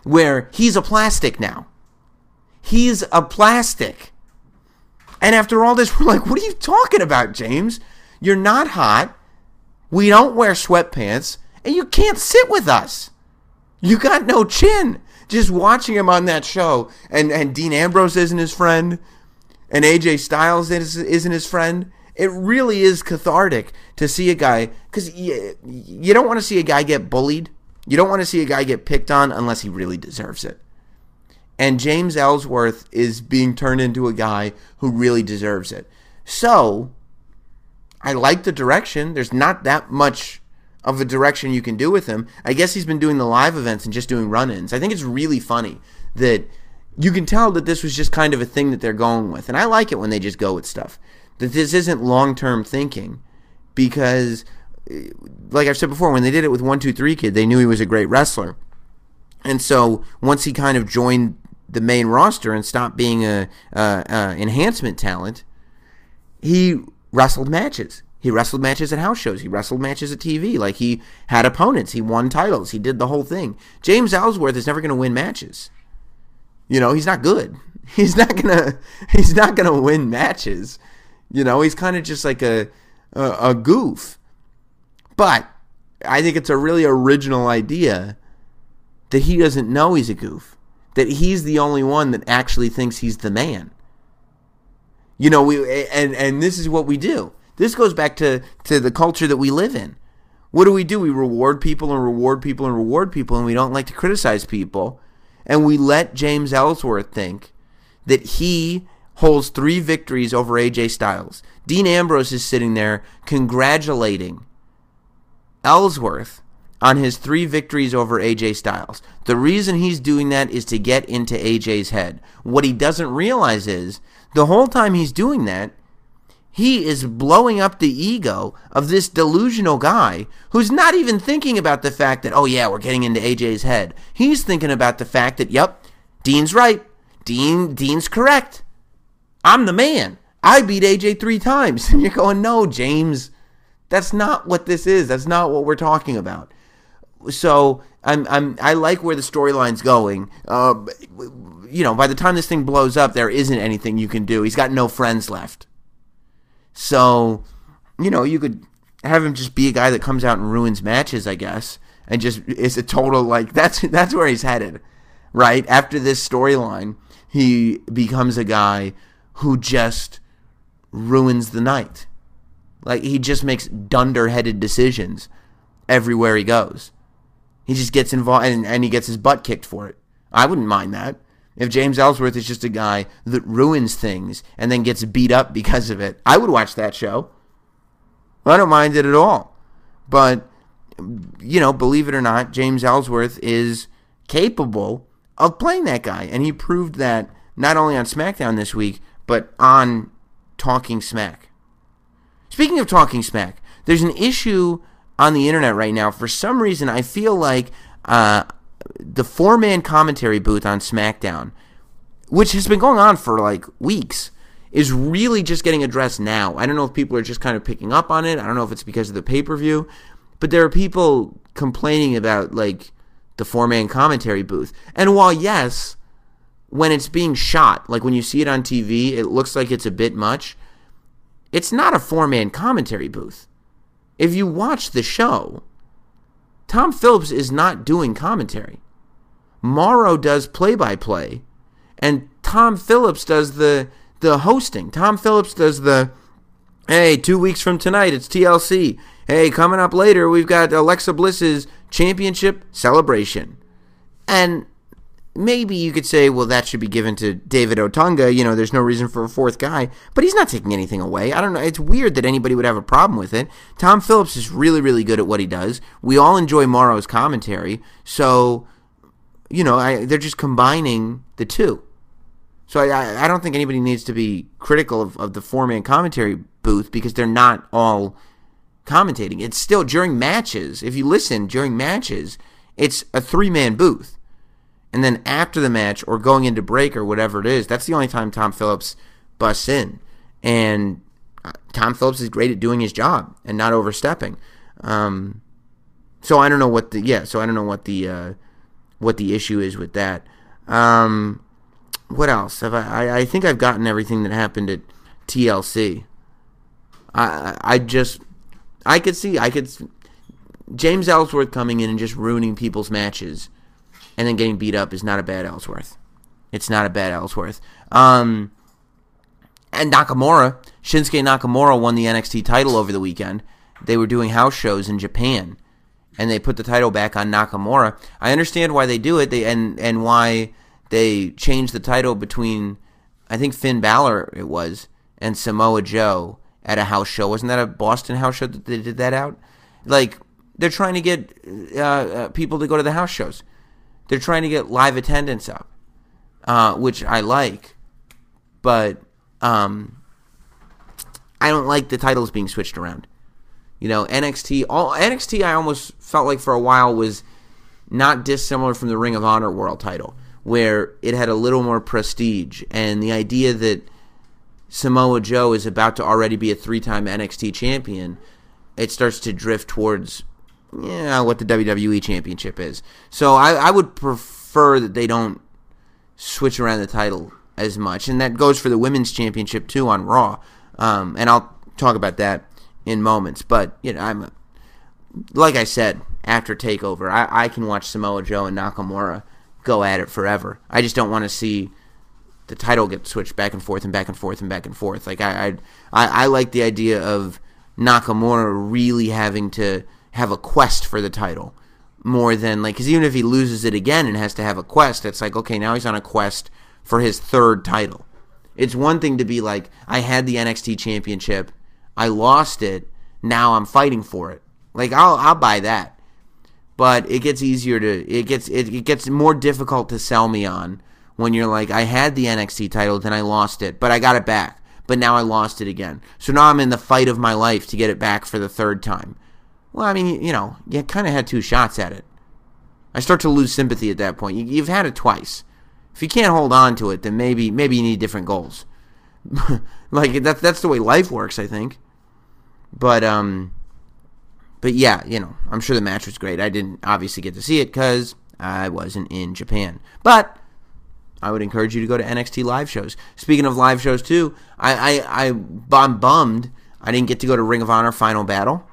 where he's a plastic now. He's a plastic. And after all this, we're like, what are you talking about, James? You're not hot. We don't wear sweatpants, and you can't sit with us. You got no chin. Just watching him on that show, and, and Dean Ambrose isn't his friend, and AJ Styles isn't his friend. It really is cathartic to see a guy, because you, you don't want to see a guy get bullied. You don't want to see a guy get picked on unless he really deserves it. And James Ellsworth is being turned into a guy who really deserves it. So, I like the direction. There's not that much of a direction you can do with him. I guess he's been doing the live events and just doing run-ins. I think it's really funny that you can tell that this was just kind of a thing that they're going with. And I like it when they just go with stuff. That this isn't long-term thinking because eh, like I've said before, when they did it with 123 Kid, they knew he was a great wrestler. And so once he kind of joined the main roster and stopped being a, a, a enhancement talent, he wrestled matches. He wrestled matches at house shows. He wrestled matches at TV. Like he had opponents. He won titles. He did the whole thing. James Ellsworth is never going to win matches. You know, he's not good. *laughs* He's not gonna. *laughs* He's not gonna win matches. You know, he's kind of just like a, a a goof. But I think it's a really original idea that he doesn't know he's a goof. That he's the only one that actually thinks he's the man. You know, we and and this is what we do this goes back to, to the culture that we live in. What do we do? We reward people and reward people and reward people, and we don't like to criticize people. And we let James Ellsworth think that he holds three victories over AJ Styles. Dean Ambrose is sitting there congratulating Ellsworth on his three victories over AJ Styles. The reason he's doing that is to get into AJ's head. What he doesn't realize is the whole time he's doing that, he is blowing up the ego of this delusional guy who's not even thinking about the fact that, oh, yeah, we're getting into AJ's head. He's thinking about the fact that, yep, Dean's right. Dean Dean's correct. I'm the man. I beat AJ three times. *laughs* And you're going, no, James, that's not what this is. That's not what we're talking about. So I'm I'm I like where the storyline's going. Uh, you know, by the time this thing blows up, there isn't anything you can do. He's got no friends left. So, you know, you could have him just be a guy that comes out and ruins matches, I guess, and just is a total like *laughs* that's that's where he's headed, right? After this storyline, he becomes a guy who just ruins the night. Like he just makes dunderheaded decisions everywhere he goes. He just gets involved and, and he gets his butt kicked for it. I wouldn't mind that. If James Ellsworth is just a guy that ruins things and then gets beat up because of it, I would watch that show. I don't mind it at all. But, you know, believe it or not, James Ellsworth is capable of playing that guy. And he proved that not only on SmackDown this week, but on Talking Smack. Speaking of Talking Smack, there's an issue on the internet right now. For some reason, I feel like uh, the four man commentary booth on SmackDown, which has been going on for like weeks, is really just getting addressed now. I don't know if people are just kind of picking up on it. I don't know if it's because of the pay per view, but there are people complaining about like the four man commentary booth. And while yes, when it's being shot, like when you see it on TV, it looks like it's a bit much. It's not a four man commentary booth. If you watch the show, Tom Phillips is not doing commentary. Mauro does play by play, and Tom Phillips does the the hosting. Tom Phillips does the hey, two weeks from tonight, it's TLC. Hey, coming up later, we've got Alexa Bliss's championship celebration. And maybe you could say, well, that should be given to David Otunga. You know, there's no reason for a fourth guy, but he's not taking anything away. I don't know. It's weird that anybody would have a problem with it. Tom Phillips is really, really good at what he does. We all enjoy Mauro's commentary. So, you know, I, they're just combining the two. So I, I don't think anybody needs to be critical of, of the four man commentary booth because they're not all commentating. It's still during matches. If you listen during matches, it's a three man booth and then after the match or going into break or whatever it is, that's the only time Tom Phillips busts in. And uh, Tom Phillips is great at doing his job and not overstepping. Um, so I don't know what the yeah. So I don't know what the uh, what the issue is with that. Um, what else have I, I? I think I've gotten everything that happened at TLC. I I just I could see I could James Ellsworth coming in and just ruining people's matches and then getting beat up is not a bad Ellsworth. It's not a bad Ellsworth. Um, and Nakamura, Shinsuke Nakamura won the NXT title over the weekend. They were doing house shows in Japan, and they put the title back on Nakamura. I understand why they do it, they and and why they changed the title between, I think Finn Balor it was, and Samoa Joe at a house show. Wasn't that a Boston house show that they did that out? Like they're trying to get uh, uh, people to go to the house shows. They're trying to get live attendance up, uh, which I like, but um, I don't like the titles being switched around. You know, NXT, all NXT, I almost felt like for a while was not dissimilar from the Ring of Honor World Title, where it had a little more prestige, and the idea that Samoa Joe is about to already be a three-time NXT champion, it starts to drift towards yeah, what the WWE Championship is. So I, I would prefer that they don't switch around the title as much, and that goes for the Women's Championship too on Raw. Um, and I'll talk about that in moments. But you know, I'm like I said after Takeover, I, I can watch Samoa Joe and Nakamura go at it forever. I just don't want to see the title get switched back and forth and back and forth and back and forth. Like I, I, I, I like the idea of Nakamura really having to have a quest for the title more than like because even if he loses it again and has to have a quest, it's like okay, now he's on a quest for his third title. It's one thing to be like, I had the NXT championship, I lost it, now I'm fighting for it. Like I'll I'll buy that. But it gets easier to it gets it, it gets more difficult to sell me on when you're like, I had the NXT title, then I lost it, but I got it back. But now I lost it again. So now I'm in the fight of my life to get it back for the third time. Well, I mean, you know, you kind of had two shots at it. I start to lose sympathy at that point. You, have had it twice. If you can't hold on to it, then maybe maybe you need different goals. *laughs* like that's that's the way life works, I think. But um, but yeah, you know, I'm sure the match was great. I didn't obviously get to see it because I wasn't in Japan, but I would encourage you to go to NXT live shows. Speaking of live shows too, I I, I I'm bummed I didn't get to go to Ring of Honor Final Battle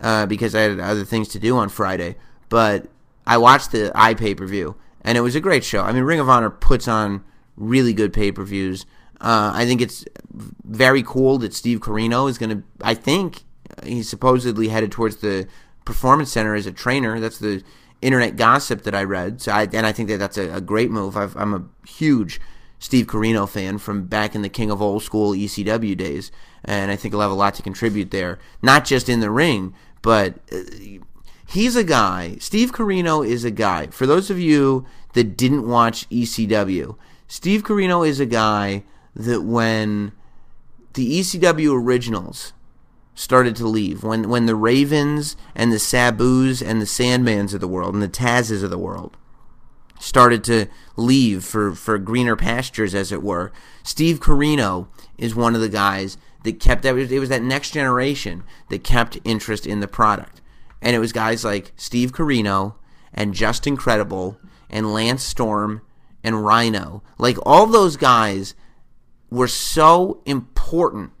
uh, because I had other things to do on Friday. But I watched the i pay per view and it was a great show. I mean, Ring of Honor puts on really good pay per views. Uh, I think it's very cool that Steve Corino is going to. I think he's supposedly headed towards the Performance Center as a trainer. That's the internet gossip that I read. So I, and I think that that's a, a great move. i am a huge Steve Corino fan from back in the King of Old School ECW days, and I think he'll have a lot to contribute there, not just in the ring, but uh, he's a guy. Steve Corino is a guy. For those of you that didn't watch ECW, Steve Corino is a guy that when the ECW originals started to leave, when when the Ravens and the Sabus and the Sandmans of the world and the Tazes of the world started to leave for, for greener pastures, as it were, Steve Corino is one of the guys that kept that. It was that next generation that kept interest in the product, and it was guys like Steve Corino and Justin Credible and Lance Storm and Rhino. Like all those guys were so important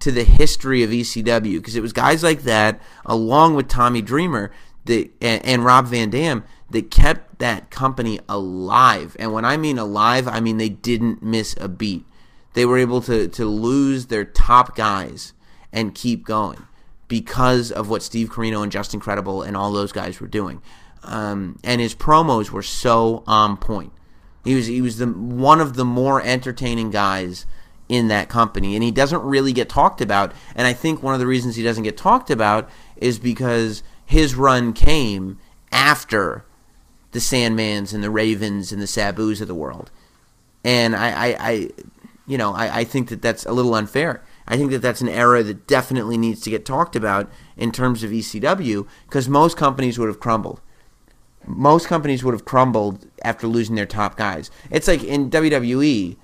to the history of ECW because it was guys like that, along with Tommy Dreamer that and, and Rob Van Dam, that kept that company alive. And when I mean alive, I mean they didn't miss a beat. They were able to to lose their top guys and keep going because of what Steve Corino and Justin Credible and all those guys were doing. Um, and his promos were so on point. He was he was the one of the more entertaining guys in that company, and he doesn't really get talked about. And I think one of the reasons he doesn't get talked about is because his run came after the Sandmans and the Ravens and the Sabus of the world. And I, I, I you know, I, I think that that's a little unfair. I think that that's an era that definitely needs to get talked about in terms of ECW because most companies would have crumbled. Most companies would have crumbled after losing their top guys. It's like in WWE,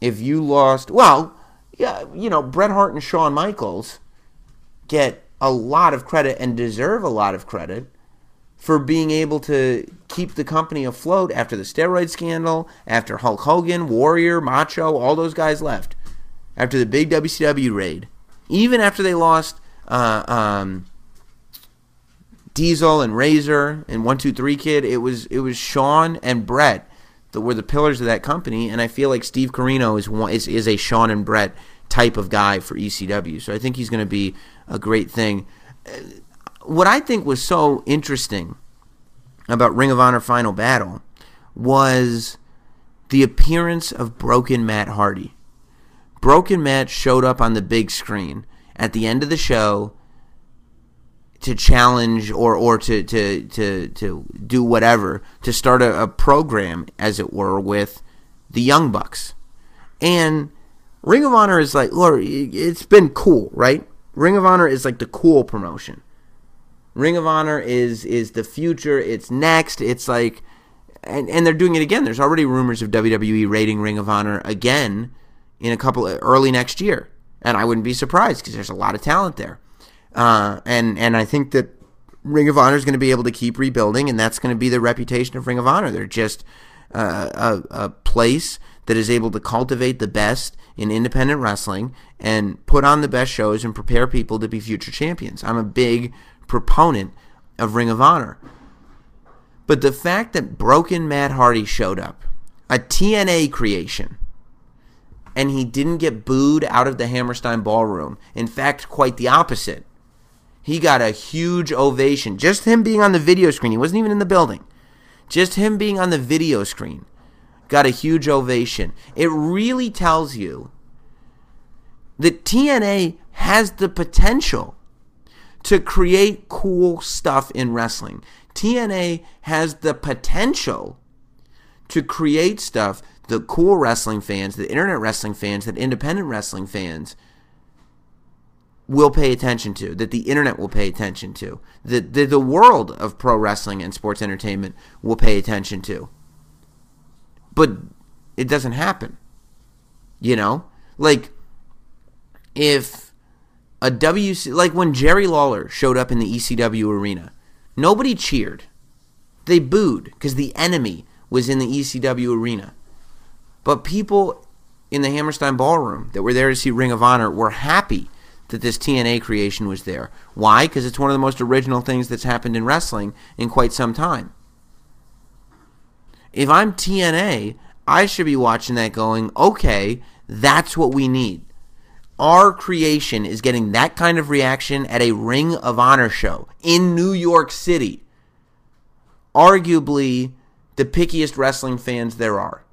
if you lost, well, yeah, you know, Bret Hart and Shawn Michaels get a lot of credit and deserve a lot of credit for being able to keep the company afloat after the steroid scandal, after Hulk Hogan, Warrior, Macho, all those guys left, after the big WCW raid, even after they lost uh, um, Diesel and Razor and One Two Three Kid, it was it was Shawn and Bret that were the pillars of that company, and I feel like Steve Corino is one, is, is a Shawn and Bret type of guy for ECW. So I think he's going to be a great thing. What I think was so interesting about Ring of Honor Final Battle was the appearance of Broken Matt Hardy. Broken Matt showed up on the big screen at the end of the show to challenge or or to to to to do whatever to start a, a program as it were with the Young Bucks. And Ring of Honor is like, Lord, it's been cool, right? Ring of Honor is like the cool promotion. Ring of Honor is is the future. It's next. It's like, and and they're doing it again. There's already rumors of WWE rating Ring of Honor again in a couple early next year, and I wouldn't be surprised because there's a lot of talent there. Uh, and and I think that Ring of Honor is going to be able to keep rebuilding, and that's going to be the reputation of Ring of Honor. They're just uh, a, a place that is able to cultivate the best in independent wrestling and put on the best shows and prepare people to be future champions. I'm a big proponent of Ring of Honor. But the fact that Broken Matt Hardy showed up, a TNA creation, and he didn't get booed out of the Hammerstein Ballroom. In fact, quite the opposite. He got a huge ovation. Just him being on the video screen. He wasn't even in the building. Just him being on the video screen got a huge ovation. It really tells you that TNA has the potential to create cool stuff in wrestling. TNA has the potential to create stuff that cool wrestling fans, the internet wrestling fans, that independent wrestling fans will pay attention to, that the internet will pay attention to, that the, the world of pro wrestling and sports entertainment will pay attention to. but it doesn't happen. You know, like if a WC like when Jerry Lawler showed up in the ECW arena, nobody cheered. They booed because the enemy was in the ECW arena. But people in the Hammerstein Ballroom that were there to see Ring of Honor were happy that this TNA creation was there. Why? Because it's one of the most original things that's happened in wrestling in quite some time. If I'm TNA, I should be watching that going, okay, that's what we need. Our creation is getting that kind of reaction at a Ring of Honor show in New York City. Arguably the pickiest wrestling fans there are.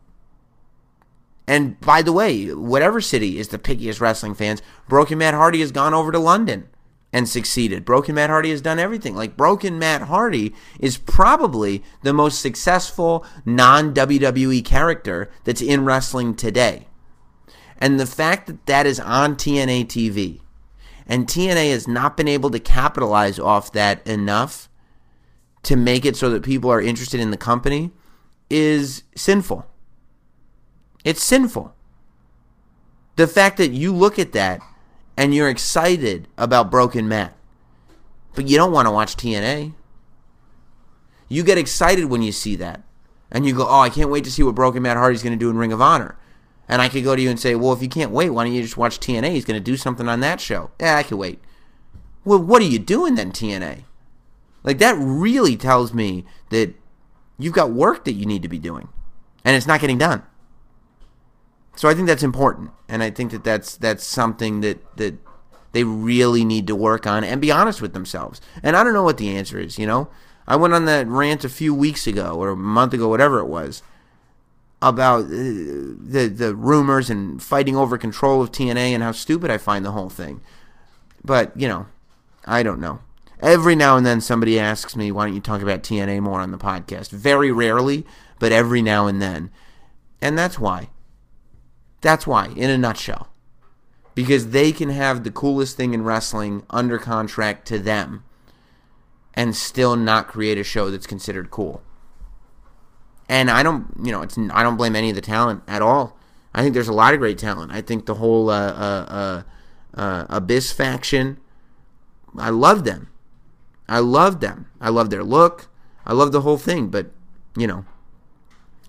And by the way, whatever city is the pickiest wrestling fans, Broken Matt Hardy has gone over to London and succeeded. Broken Matt Hardy has done everything. Like Broken Matt Hardy is probably the most successful non WWE character that's in wrestling today. And the fact that that is on TNA TV and TNA has not been able to capitalize off that enough to make it so that people are interested in the company is sinful. It's sinful. The fact that you look at that and you're excited about Broken Matt, but you don't want to watch TNA. You get excited when you see that. And you go, oh, I can't wait to see what Broken Matt Hardy's going to do in Ring of Honor. And I could go to you and say, well, if you can't wait, why don't you just watch TNA? He's going to do something on that show. Yeah, I can wait. Well, what are you doing then, TNA? Like, that really tells me that you've got work that you need to be doing. And it's not getting done. So I think that's important, and I think that that's that's something that that they really need to work on and be honest with themselves. And I don't know what the answer is. You know, I went on that rant a few weeks ago or a month ago, whatever it was, about uh, the the rumors and fighting over control of TNA and how stupid I find the whole thing. But you know, I don't know. Every now and then somebody asks me, "Why don't you talk about TNA more on the podcast?" Very rarely, but every now and then, and that's why. That's why, in a nutshell. Because they can have the coolest thing in wrestling under contract to them and still not create a show that's considered cool. And I don't, you know, it's I don't blame any of the talent at all. I think there's a lot of great talent. I think the whole uh, uh, uh, uh Abyss faction, I love them. I love them. I love their look. I love the whole thing. But you know,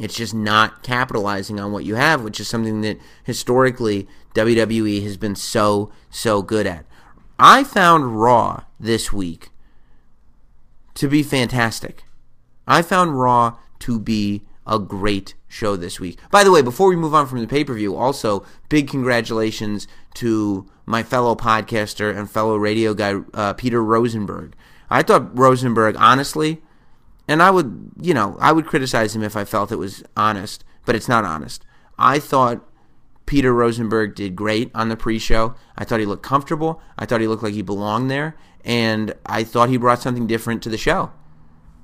it's just not capitalizing on what you have, which is something that historically WWE has been so, so good at. I found Raw this week to be fantastic. I found Raw to be a great show this week. By the way, before we move on from the pay per view, also big congratulations to my fellow podcaster and fellow radio guy, uh, Peter Rosenberg. I thought Rosenberg, honestly, and I would, you know, I would criticize him if I felt it was honest, but it's not honest. I thought Peter Rosenberg did great on the pre-show. I thought he looked comfortable. I thought he looked like he belonged there, and I thought he brought something different to the show.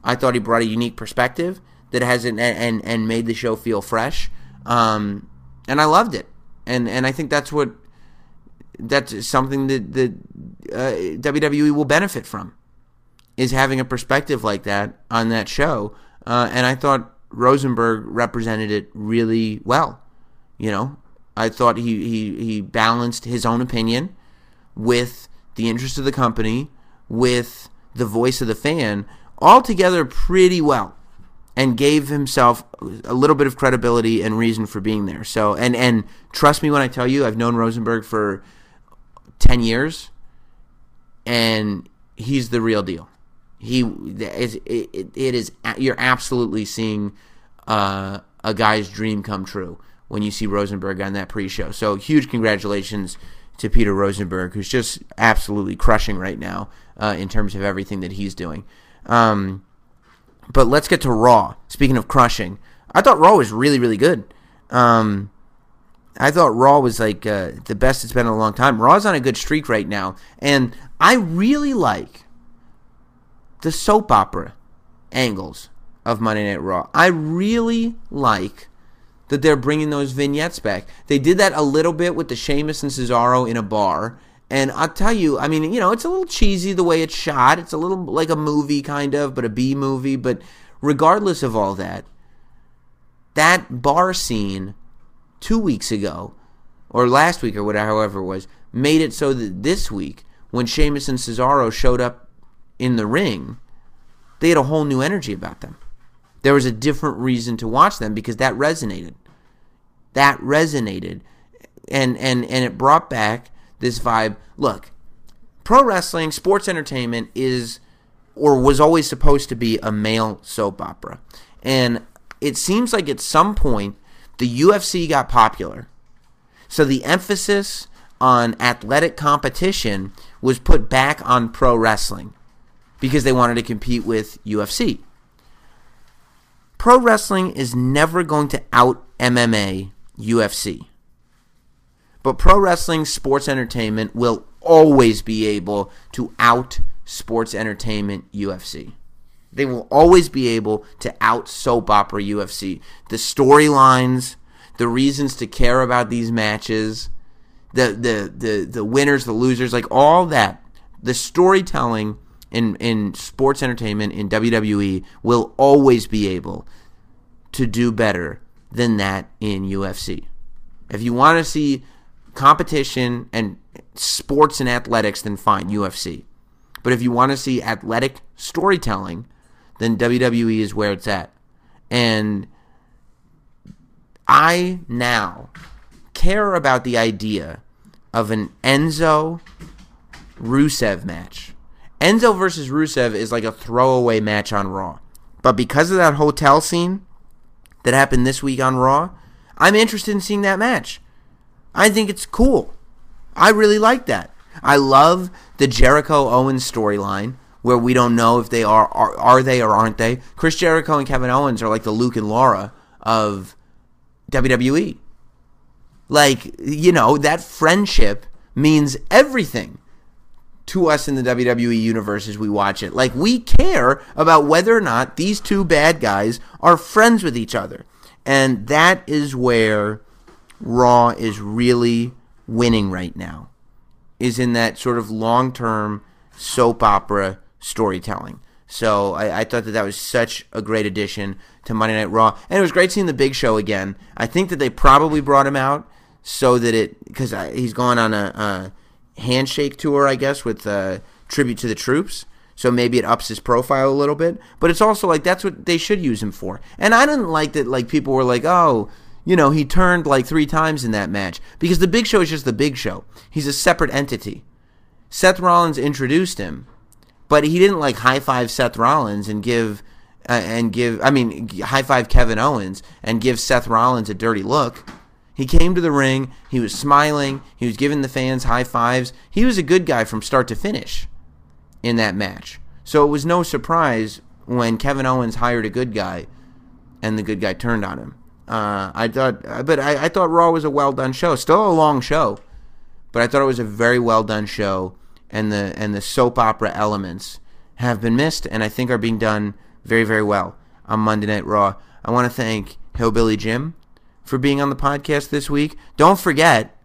I thought he brought a unique perspective that has an, and and made the show feel fresh. Um, and I loved it. And and I think that's what that's something that the uh, WWE will benefit from is having a perspective like that on that show. Uh, and I thought Rosenberg represented it really well. You know, I thought he, he, he balanced his own opinion with the interest of the company, with the voice of the fan, all together pretty well and gave himself a little bit of credibility and reason for being there. So and and trust me when I tell you I've known Rosenberg for 10 years and he's the real deal. He is it, it is you're absolutely seeing uh, a guy's dream come true when you see Rosenberg on that pre-show. So huge congratulations to Peter Rosenberg, who's just absolutely crushing right now uh, in terms of everything that he's doing. Um, but let's get to Raw. Speaking of crushing, I thought Raw was really really good. Um, I thought Raw was like uh, the best it's been in a long time. Raw's on a good streak right now, and I really like the soap opera angles of Monday Night Raw. I really like that they're bringing those vignettes back. They did that a little bit with the Sheamus and Cesaro in a bar. And I'll tell you, I mean, you know, it's a little cheesy the way it's shot. It's a little like a movie kind of, but a B movie. But regardless of all that, that bar scene two weeks ago, or last week, or whatever, however it was, made it so that this week, when Sheamus and Cesaro showed up in the ring, they had a whole new energy about them. There was a different reason to watch them because that resonated. That resonated. And and and it brought back this vibe. Look, pro wrestling, sports entertainment is or was always supposed to be a male soap opera. And it seems like at some point the UFC got popular. So the emphasis on athletic competition was put back on pro wrestling because they wanted to compete with UFC. Pro wrestling is never going to out MMA UFC. But pro wrestling sports entertainment will always be able to out sports entertainment UFC. They will always be able to out soap opera UFC. The storylines, the reasons to care about these matches, the the the the winners, the losers, like all that. The storytelling in in sports entertainment in WWE will always be able to do better than that in UFC. If you want to see competition and sports and athletics, then fine, UFC. But if you want to see athletic storytelling, then WWE is where it's at. And I now care about the idea of an Enzo Rusev match. Enzo versus Rusev is like a throwaway match on Raw. But because of that hotel scene that happened this week on Raw, I'm interested in seeing that match. I think it's cool. I really like that. I love the Jericho Owens storyline where we don't know if they are, are are they or aren't they. Chris Jericho and Kevin Owens are like the Luke and Laura of WWE. Like, you know, that friendship means everything to us in the WWE universe as we watch it. Like, we care about whether or not these two bad guys are friends with each other. And that is where Raw is really winning right now, is in that sort of long term soap opera storytelling. So I, I, thought that that was such a great addition to Monday Night Raw, and it was great seeing the Big Show again. I think that they probably brought him out so that it because he's gone on a, a, handshake tour, I guess, with uh, tribute to the troops. So maybe it ups his profile a little bit, but it's also like that's what they should use him for. And I didn't like that. Like people were like, "Oh, you know, he turned like three times in that match because the Big Show is just the Big Show. He's a separate entity. Seth Rollins introduced him, but he didn't like high five Seth Rollins and give uh, and give. I mean, high five Kevin Owens and give Seth Rollins a dirty look. He came to the ring. He was smiling. He was giving the fans high fives. He was a good guy from start to finish in that match. So it was no surprise when Kevin Owens hired a good guy and the good guy turned on him. Uh, I thought, but I, I thought Raw was a well done show. Still a long show, but I thought it was a very well done show, and the and the soap opera elements have been missed, and I think are being done very very well on Monday Night Raw. I want to thank Hillbilly Jim for being on the podcast this week. Don't forget,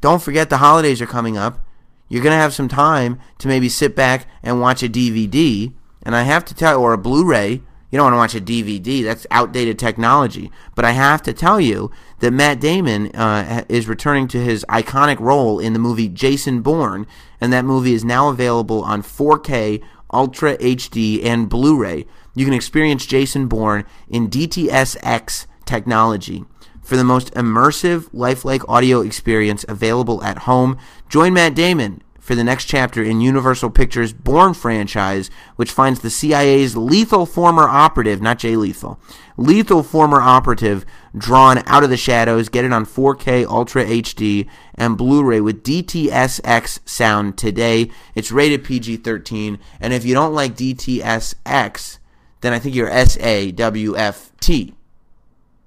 don't forget the holidays are coming up. You're to have some time to maybe sit back and watch a DVD. And I have to tell or a Blu-ray. You don't want to watch a DVD. That's outdated technology. But I have to tell you that Matt Damon uh, is returning to his iconic role in the movie Jason Bourne, and that movie is now available on 4K, Ultra HD, and Blu-ray. You can experience Jason Bourne in DTS:X technology for the most immersive, lifelike audio experience available at home. Join Matt Damon for the next chapter in Universal Pictures' Bourne franchise, which finds the CIA's lethal former operative, not Jay Lethal, lethal former operative drawn out of the shadows. Get it on 4K Ultra HD and Blu-ray with DTS:X sound today. It's rated PG-13, and if you don't like DTS:X, then I think you're SAWFT.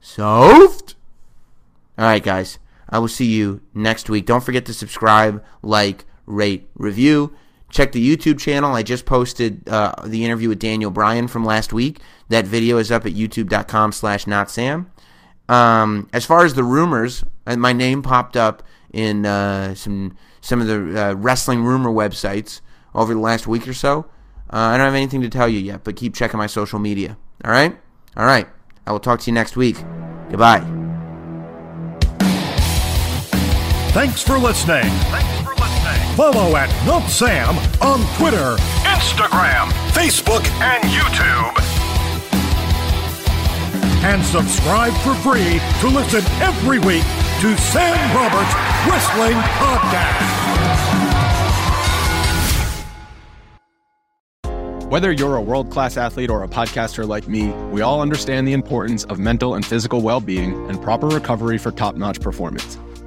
Soft? All right, guys. I will see you next week. Don't forget to subscribe, like, rate, review. Check the YouTube channel. I just posted uh, the interview with Daniel Bryan from last week. That video is up at youtube.com slash notsam. Um, as far as the rumors, uh, my name popped up in uh, some some of the uh, wrestling rumor websites over the last week or so. Uh, I don't have anything to tell you yet, but keep checking my social media. All right? All right. I will talk to you next week. Goodbye. Thanks for listening. Thanks for listening. Follow at Not Sam on Twitter, Instagram, Facebook, and YouTube. And subscribe for free to listen every week to Sam Roberts Wrestling Podcast. Whether you're a world class athlete or a podcaster like me, we all understand the importance of mental and physical well being and proper recovery for top notch performance.